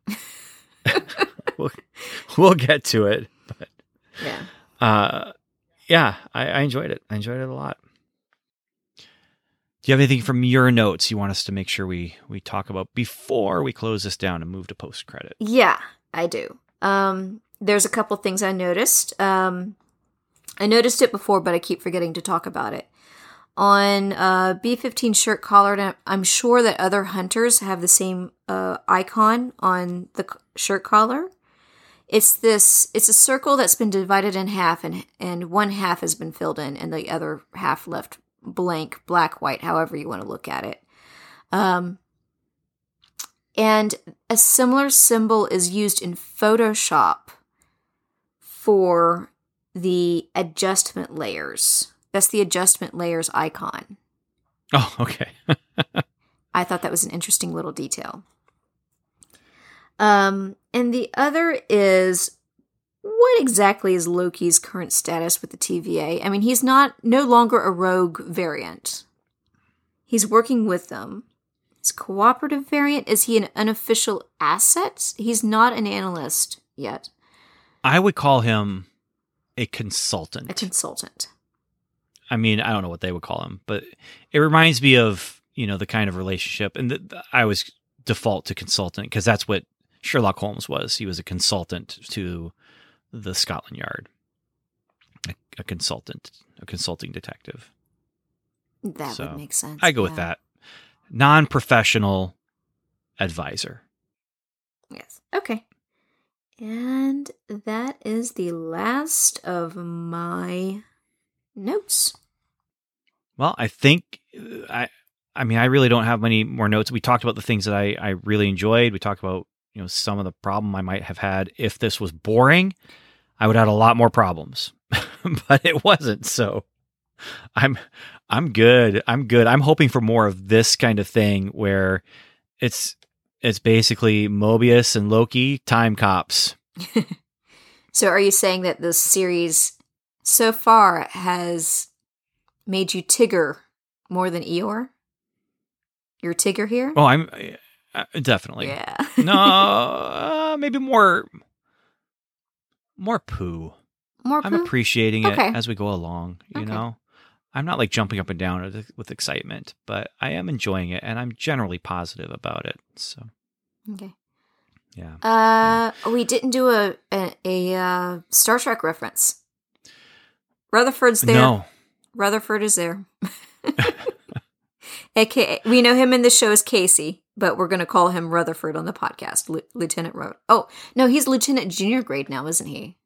We'll get to it. Yeah. Uh, yeah, I, I enjoyed it. I enjoyed it a lot. Do you have anything from your notes you want us to make sure we we talk about before we close this down and move to post credit? Yeah, I do. Um, there's a couple things I noticed. Um, I noticed it before, but I keep forgetting to talk about it. On uh, B15 shirt collar, I'm sure that other hunters have the same uh, icon on the shirt collar. It's this. It's a circle that's been divided in half, and and one half has been filled in, and the other half left blank, black, white, however you want to look at it. Um, and a similar symbol is used in Photoshop for the adjustment layers. That's the adjustment layers icon. Oh, okay. I thought that was an interesting little detail. Um, and the other is what exactly is Loki's current status with the TVA? I mean, he's not no longer a rogue variant. He's working with them. His cooperative variant is he an unofficial asset? He's not an analyst yet. I would call him a consultant. A consultant. I mean, I don't know what they would call him, but it reminds me of you know the kind of relationship, and th- I always default to consultant because that's what Sherlock Holmes was. He was a consultant to the Scotland Yard, a, a consultant, a consulting detective. That So, would make sense. I go with that. Non-professional advisor. Yes. Okay. And that is the last of my notes. Well, I think uh, I I mean I really don't have many more notes. We talked about the things that I I really enjoyed. We talked about, you know, some of the problem I might have had if this was boring. I would have had a lot more problems. but it wasn't, so I'm I'm good. I'm good. I'm hoping for more of this kind of thing where it's it's basically Mobius and Loki time cops. So are you saying that this series so far has made you Tigger more than Eeyore? You're Tigger here? Oh, I'm uh, definitely. yeah. no, uh, maybe more more Pooh. More I'm Pooh? appreciating it Okay. as we go along, you Okay. know. I'm not like jumping up and down with- excitement, but I am enjoying it and I'm generally positive about it. So, Okay. yeah. Uh, we didn't do a a, a uh, Star Trek reference. Rutherford's there. No. Rutherford is there. AKA, we know him in the show as Casey, but we're going to call him Rutherford on the podcast. Lu- Lieutenant Rut. Oh no, he's Lieutenant Junior grade now, isn't he?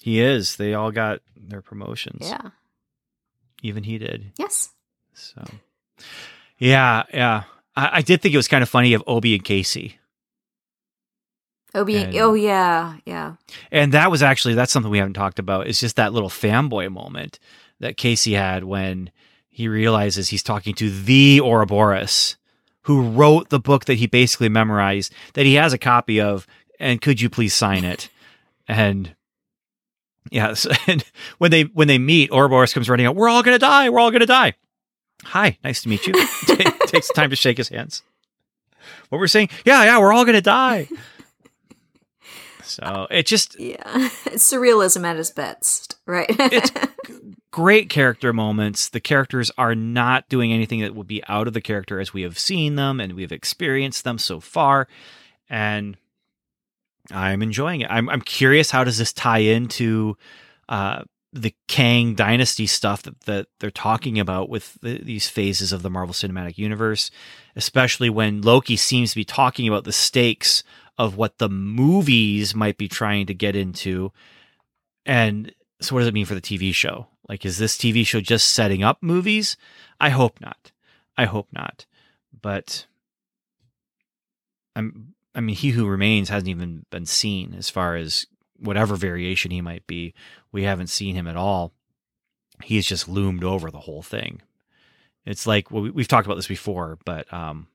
He is. They all got their promotions. Yeah. Even he did. Yes. So, yeah, yeah. I, I did think it was kind of funny of Obi and Casey. Obi. And- oh yeah, yeah. And that was actually that's something we haven't talked about. It's just that little fanboy moment that Casey had when he realizes he's talking to the Ouroboros, who wrote the book that he basically memorized, that he has a copy of, and could you please sign it? And yeah, so, and when they when they meet, Ouroboros comes running out. We're all gonna die. We're all gonna die. Hi, nice to meet you. Takes time to shake his hands. What we're saying? Yeah, yeah, we're all gonna die. So it just Yeah. It's surrealism at its best, right? It's- great character moments. The characters are not doing anything that would be out of the character as we have seen them and we've experienced them so far. And I'm enjoying it. I'm, I'm curious how does this tie into uh, the Kang Dynasty stuff that, that they're talking about with the, these phases of the Marvel Cinematic Universe, especially when Loki seems to be talking about the stakes of what the movies might be trying to get into. And so, what does it mean for the TV show? Like, is this TV show just setting up movies? I hope not. I hope not. But I'm. I mean, he who remains hasn't even been seen as far as whatever variation he might be. We haven't seen him at all. He's just loomed over the whole thing. It's like well, we- we've talked about this before, but um,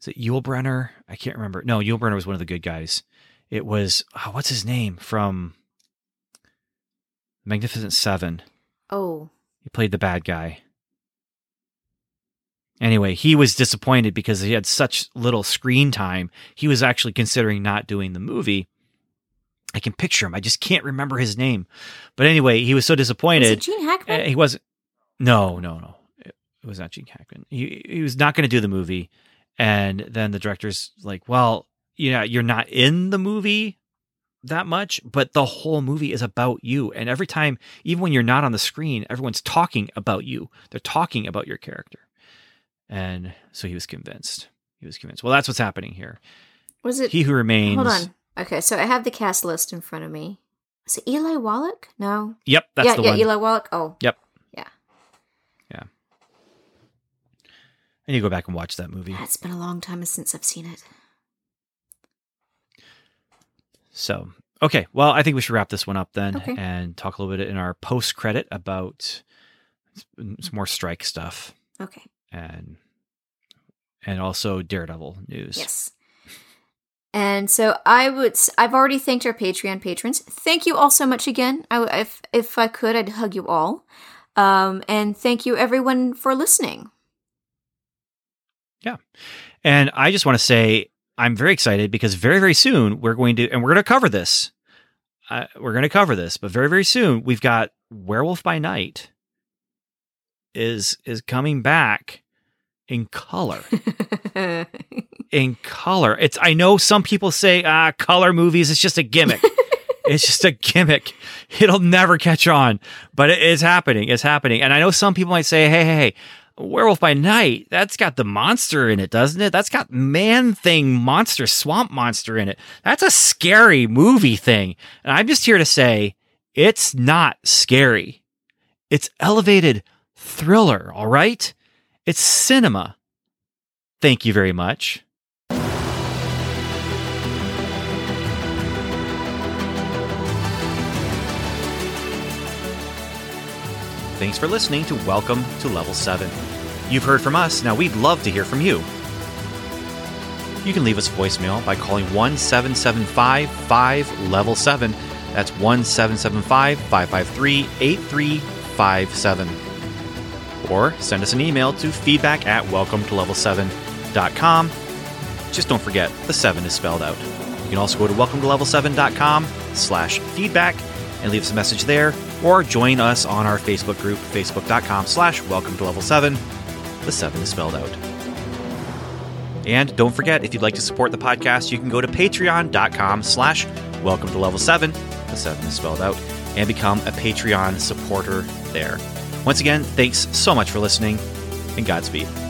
is it Yul Brynner? I can't remember. No, Yul Brynner was one of the good guys. It was oh, what's his name from Magnificent Seven. oh, He played the bad guy. Anyway, he was disappointed because he had such little screen time. He was actually considering not doing the movie. I can picture him. I just can't remember his name. But anyway, he was so is disappointed. it Gene Hackman? Uh, he wasn't. No, no, no. It, was not Gene Hackman. He he was not going to do the movie, and then the director's like, "Well, yeah, you're not in the movie that much, but the whole movie is about you. And every time, even when you're not on the screen, everyone's talking about you. They're talking about your character." And so he was convinced. He was convinced. Well, that's what's happening here. Was it? He who remains. Hold on. Okay, so I have the cast list in front of me. Is it Eli Wallach? No. Yep, that's yeah, the yeah, one. Eli Wallach. Oh, Yep. Yeah. Yeah. I need to go back and watch that movie. it's been a long time since I've seen it. So, okay. Well, I think we should wrap this one up then Okay. and talk a little bit in our post credit about some more strike stuff Okay. And and also Daredevil news. Yes. And so I would. I've already thanked our Patreon patrons. Thank you all so much again. I, if if I could, I'd hug you all. Um, and thank you everyone for listening. Yeah, and I just want to say I'm very excited because very very soon we're going to and we're going to cover this. Uh, we're going to cover this, but very very soon we've got Werewolf by Night is is coming back in color. in color. It's I know some people say ah color movies it's just a gimmick. it's just a gimmick. It'll never catch on, but it is happening. It's happening. And I know some people might say, "Hey, hey, hey, Werewolf by Night, that's got the monster in it, doesn't it? That's got man thing monster, swamp monster in it. That's a scary movie thing." And I'm just here to say, it's not scary. It's elevated thriller, all right? It's cinema. Thank you very much. thanks for listening to Welcome to Level 7. You've heard from us, now we'd love to hear from you. You can leave us voicemail by calling 1 775 5 Level 7. That's 1 775 553 8357. Or send us an email to feedback at welcome to level 7.com. Just don't forget, the 7 is spelled out. You can also go to welcome to level 7.com slash feedback and leave us a message there, or join us on our Facebook group, facebook.com slash welcome to level 7. The 7 is spelled out. And don't forget, if you'd like to support the podcast, you can go to patreon.com slash welcome to level 7. The 7 is spelled out. And become a Patreon supporter there. Once again, thanks so much for listening, and Godspeed.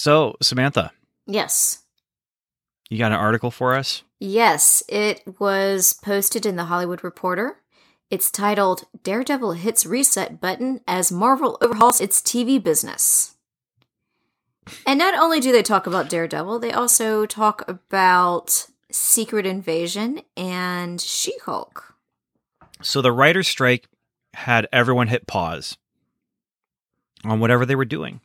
So, Samantha, Yes. you got an article for us? Yes, it was posted in the Hollywood Reporter. It's titled Daredevil Hits Reset Button as Marvel Overhauls Its TV Business. And not only do they talk about Daredevil, they also talk about Secret Invasion and She Hulk. So, the writer's strike had everyone hit pause on whatever they were doing.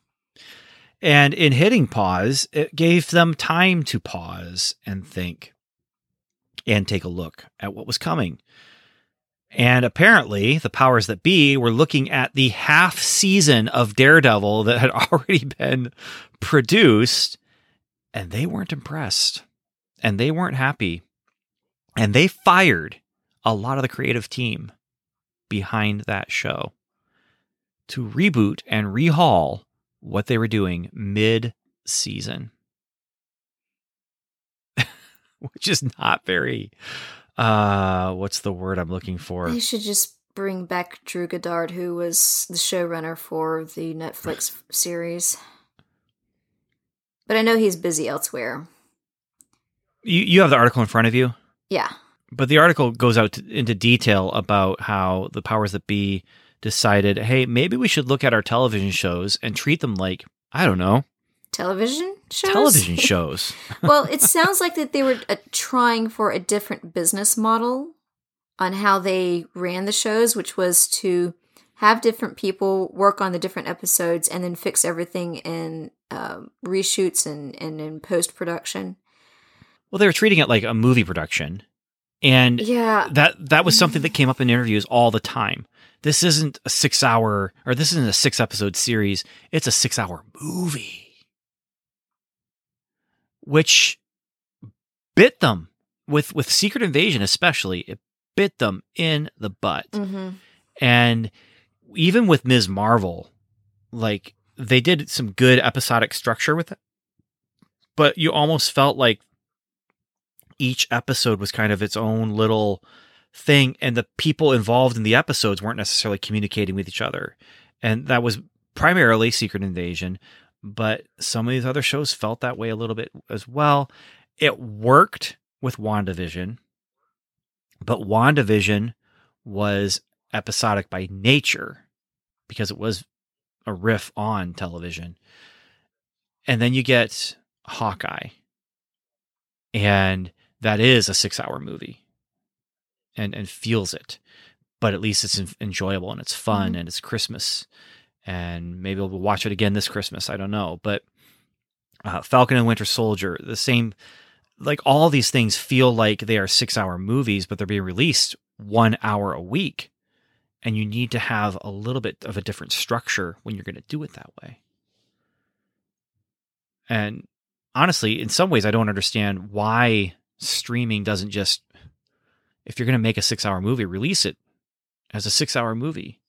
And in hitting pause, it gave them time to pause and think and take a look at what was coming. And apparently, the powers that be were looking at the half season of Daredevil that had already been produced, and they weren't impressed. And they weren't happy. And they fired a lot of the creative team behind that show to reboot and rehaul what they were doing mid season. Which is not very uh what's the word I'm looking for? They should just bring back Drew Goddard, who was the showrunner for the Netflix series. But I know he's busy elsewhere. You you have the article in front of you? Yeah. But the article goes out to, into detail about how the powers that be decided, hey, maybe we should look at our television shows and treat them like, I don't know, Television shows? television shows. well, it sounds like that they were uh, trying for a different business model on how they ran the shows, which was to have different people work on the different episodes and then fix everything in um, reshoots and, and in post production. Well, they were treating it like a movie production. And Yeah. that that was something that came up in interviews all the time. This isn't a 6-hour or this isn't a 6-episode series. It's a 6-hour movie. Which bit them with with Secret Invasion especially. It bit them in the butt. hmm And even with Ms. Marvel, like they did some good episodic structure with it. But you almost felt like each episode was kind of its own little thing and the people involved in the episodes weren't necessarily communicating with each other. And that was primarily Secret Invasion, but some of these other shows felt that way a little bit as well. It worked with WandaVision, but WandaVision was episodic by nature because it was a riff on television. And then you get Hawkeye. And that is a 6-hour movie. And and feels it. But at least it's enjoyable and it's fun Mhm. and it's Christmas. And maybe we'll watch it again this Christmas, I don't know, but uh, Falcon and Winter Soldier, the same like all these things feel like they are 6-hour movies, but they're being released 1 hour a week and you need to have a little bit of a different structure when you're going to do it that way. And honestly, in some ways, I don't understand why streaming doesn't just, if you're going to make a six hour movie, release it as a six hour movie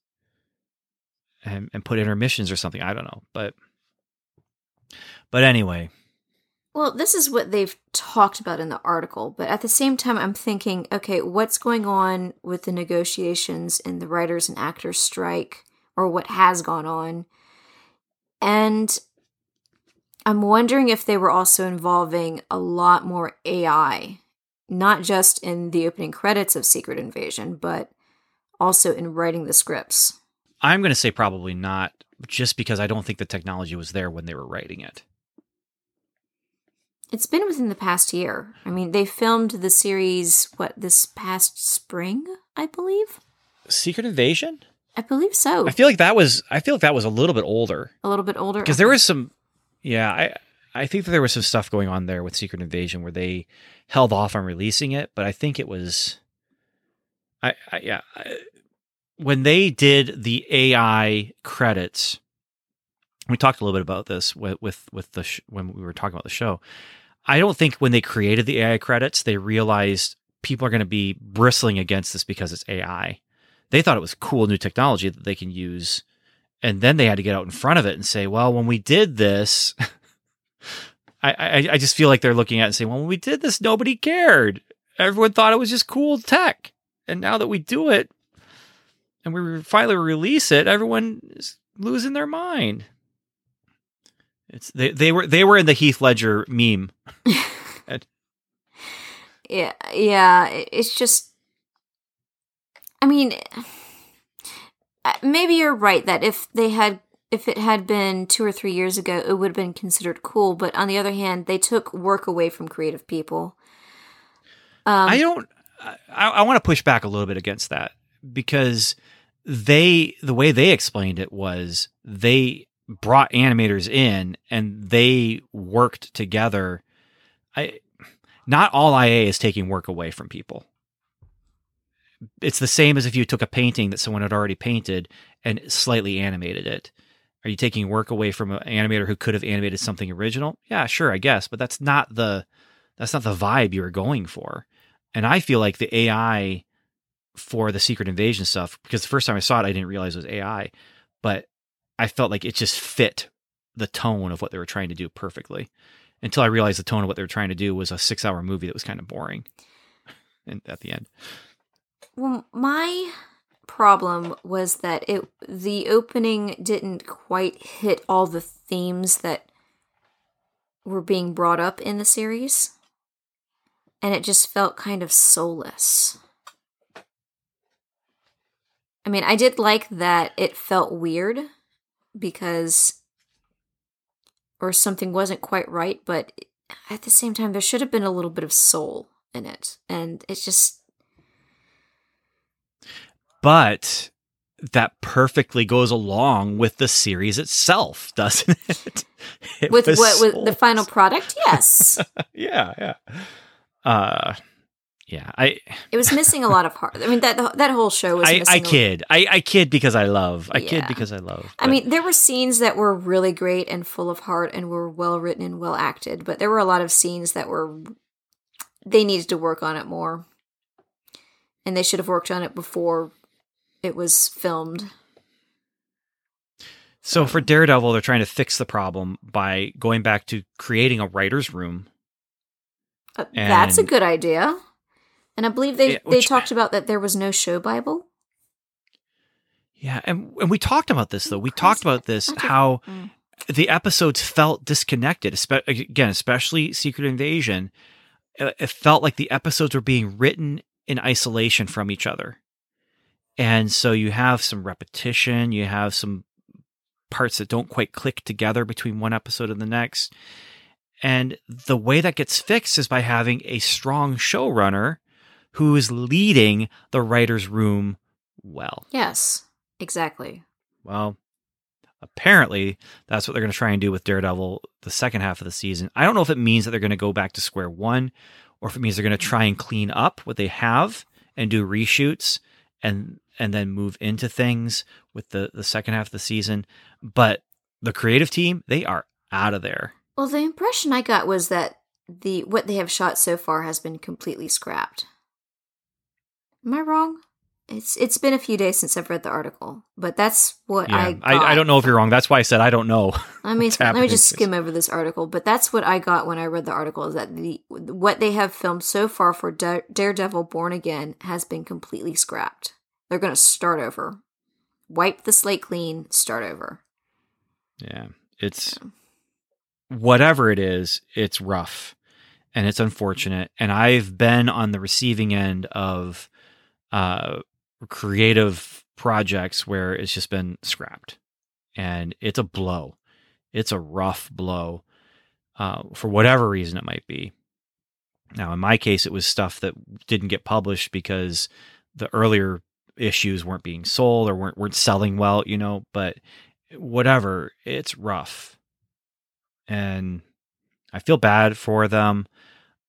and, and put intermissions or something. I don't know. But, but anyway, Well, this is what they've talked about in the article, but at the same time, I'm thinking, okay, what's going on with the negotiations in the writers and actors strike, or what has gone on? And I'm wondering if they were also involving a lot more AI, not just in the opening credits of Secret Invasion, but also in writing the scripts. I'm going to say probably not, just because I don't think the technology was there when they were writing it. It's been within the past year. I mean, they filmed the series, what, this past spring, I believe? Secret Invasion? I believe so. I feel like that was I feel like that was a little bit older. A little bit older. Because there was some yeah, I I think that there was some stuff going on there with Secret Invasion where they held off on releasing it, but I think it was I, I yeah, I, when they did the AI credits, we talked a little bit about this with with, with the sh- when we were talking about the show. I don't think when they created the AI credits, they realized people are going to be bristling against this because it's AI. They thought it was cool new technology that they can use, and then they had to get out in front of it and say, "Well, when we did this." I, I, I just feel like they're looking at it and saying, well, when we did this, nobody cared. Everyone thought it was just cool tech. And now that we do it and we finally release it, everyone is losing their mind. It's they, they were they were in the Heath Ledger meme. yeah, yeah. It's just, I mean, uh, maybe you're right that if they had if it had been two or three years ago, it would have been considered cool. But on the other hand, they took work away from creative people. Um, I don't. I, I want to push back a little bit against that because they the way they explained it was they brought animators in and they worked together. I not all IA is taking work away from people. It's the same as if you took a painting that someone had already painted and slightly animated it. Are you taking work away from an animator who could have animated something original? Yeah, sure, I guess, but that's not the that's not the vibe you were going for. And I feel like the AI for the Secret Invasion stuff, because the first time I saw it, I didn't realize it was AI, but I felt like it just fit the tone of what they were trying to do perfectly. Until I realized the tone of what they were trying to do was a six-hour movie that was kind of boring. And at the end, well, my problem was that it the opening didn't quite hit all the themes that were being brought up in the series and it just felt kind of soulless. I mean, I did like that it felt weird because or something wasn't quite right, but at the same time there should have been a little bit of soul in it and it just but that perfectly goes along with the series itself, doesn't it? it with what with the final product? Yes. yeah, yeah. Uh yeah, I. It was missing a lot of heart. I mean that that whole show was. I, I kid. I, I kid because I love. I yeah. kid because I love. But. I mean, there were scenes that were really great and full of heart and were well written and well acted, but there were a lot of scenes that were. They needed to work on it more, and they should have worked on it before it was filmed. So for Daredevil, they're trying to fix the problem by going back to creating a writer's room. Uh, that's a good idea. And I believe they, yeah, which, they talked about that there was no show Bible. Yeah, and and we talked about this though. We talked about this how mm. the episodes felt disconnected. Again, especially Secret Invasion, it felt like the episodes were being written in isolation from each other. And so you have some repetition, you have some parts that don't quite click together between one episode and the next. And the way that gets fixed is by having a strong showrunner who is leading the writer's room well. Yes, exactly. Well, apparently that's what they're going to try and do with Daredevil the second half of the season. I don't know if it means that they're going to go back to square one or if it means they're going to try and clean up what they have and do reshoots and and then move into things with the the second half of the season. But the creative team, they are out of there. Well, the impression I got was that the what they have shot so far has been completely scrapped. Am I wrong? It's it's been a few days since I've read the article, but that's what Yeah, I, I, I, don't know if you're wrong. That's why I said I don't know. Let me let me just skim over this article, but that's what I got when I read the article. Is that the what they have filmed so far for Da- Daredevil Born Again has been completely scrapped. They're going to start over, wipe the slate clean, start over. Yeah, it's whatever it is. It's rough, and it's unfortunate. And I've been on the receiving end of uh, creative projects where it's just been scrapped, and it's a blow. It's a rough blow uh, for whatever reason it might be. Now, in my case, it was stuff that didn't get published because the earlier issues weren't being sold or weren't weren't selling well, you know. But whatever, it's rough, and I feel bad for them.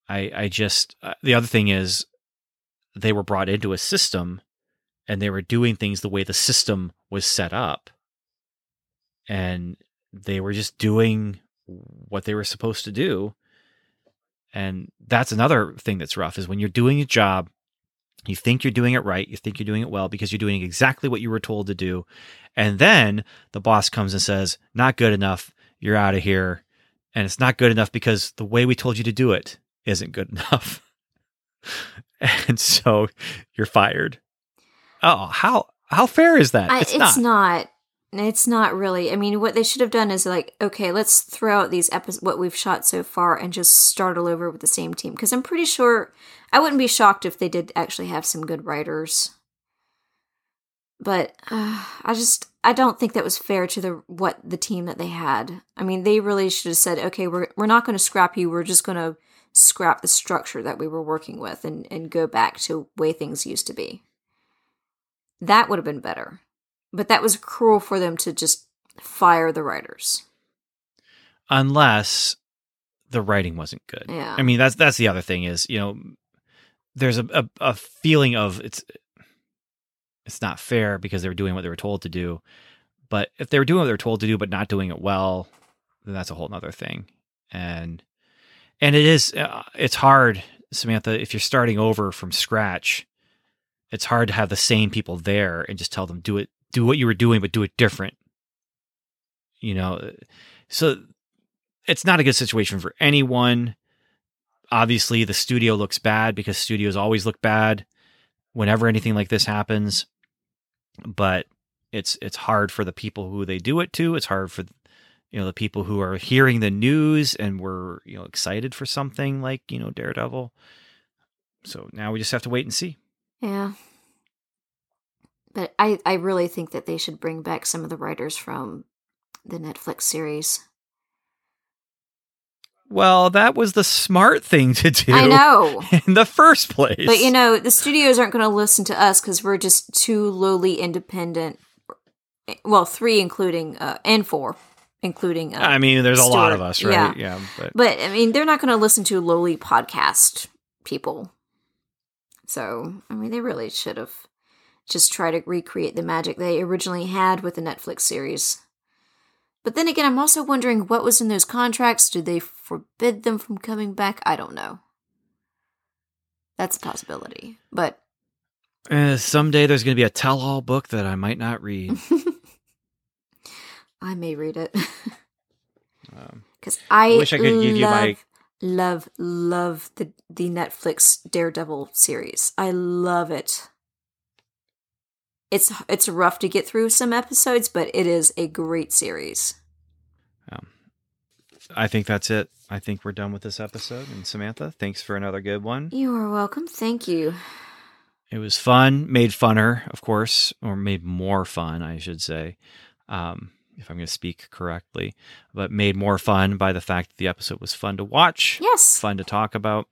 I I just uh, the other thing is they were brought into a system and they were doing things the way the system was set up, and they were just doing what they were supposed to do. And that's another thing that's rough is when you're doing a job you think you're doing it right. You think you're doing it well because you're doing exactly what you were told to do. And then the boss comes and says, not good enough. You're out of here. And it's not good enough because the way we told you to do it isn't good enough. and so you're fired. Oh, how how fair is that? I, it's, it's not. not. It's not really. I mean, what they should have done is like, okay, let's throw out these episodes, what we've shot so far, and just start all over with the same team. Because I'm pretty sure I wouldn't be shocked if they did actually have some good writers. But uh, I just I don't think that was fair to the what the team that they had. I mean, they really should have said, okay, we're we're not going to scrap you. We're just going to scrap the structure that we were working with and and go back to way things used to be. That would have been better. But that was cruel for them to just fire the writers. Unless the writing wasn't good. Yeah. I mean, that's that's the other thing is, you know, there's a, a, a feeling of it's it's not fair because they were doing what they were told to do. But if they were doing what they were told to do but not doing it well, then that's a whole nother thing. And and it is uh, it's hard, Samantha, if you're starting over from scratch. It's hard to have the same people there and just tell them do it do what you were doing but do it different. You know, uh, so it's not a good situation for anyone. Obviously, the studio looks bad because studios always look bad whenever anything like this happens. But it's it's hard for the people who they do it to. It's hard for you know the people who are hearing the news and were you know excited for something like you know Daredevil. So now we just have to wait and see. Yeah. But I, I really think that they should bring back some of the writers from the Netflix series. Well, that was the smart thing to do. I know. in the first place. But you know, the studios aren't going to listen to us because we're just two lowly independent. Well, three including uh, and four, including. Uh, I mean, there's a lot of us, right? Yeah, but but I mean, they're not going to listen to lowly podcast people. So I mean, they really should have just try to recreate the magic they originally had with the Netflix series. But then again, I'm also wondering what was in those contracts. Did they forbid them from coming back? I don't know. That's a possibility. But uh, someday there's going to be a tell-all book that I might not read. I may read it um, because I Wish I could give you my- love, love the the Netflix Daredevil series. I love it. It's it's rough to get through some episodes, but it is a great series. Um, I think that's it. I think we're done with this episode. And Samantha, thanks for another good one. You are welcome. Thank you. It was fun, made funner, of course, or made more fun, I should say, um, if I'm going to speak correctly, but made more fun by the fact that the episode was fun to watch, Yes. fun to talk about.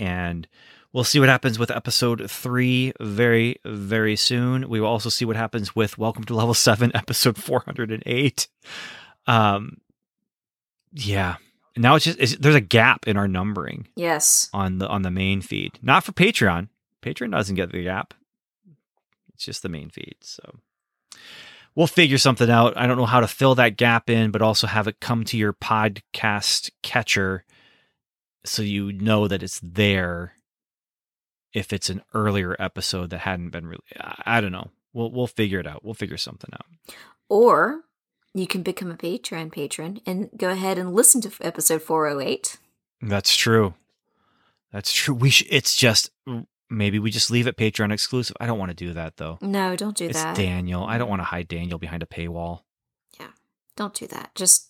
And we'll see what happens with episode three very, very soon. We will also see what happens with Welcome to Level 7, episode 408. Um, yeah. Now it's just, it's, there's a gap in our numbering Yes. on the on the main feed. Not for Patreon. Patreon doesn't get the gap. It's just the main feed. So we'll figure something out. I don't know how to fill that gap in, but also have it come to your podcast catcher so you know that it's there if it's an earlier episode that hadn't been really. I don't know. We'll we'll figure it out. We'll figure something out. Or you can become a Patreon patron and go ahead and listen to episode 408. That's true. That's true. We sh- it's just maybe we just leave it Patreon exclusive. I don't want to do that though. No, don't do it's that. Daniel. I don't want to hide Daniel behind a paywall. Yeah. Don't do that. Just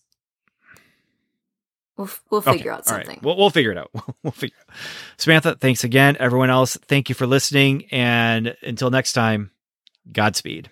we'll we'll figure Okay, out all right. something. We'll, we'll figure it out. we'll figure it out. Samantha, thanks again. Everyone else, thank you for listening. And until next time, Godspeed.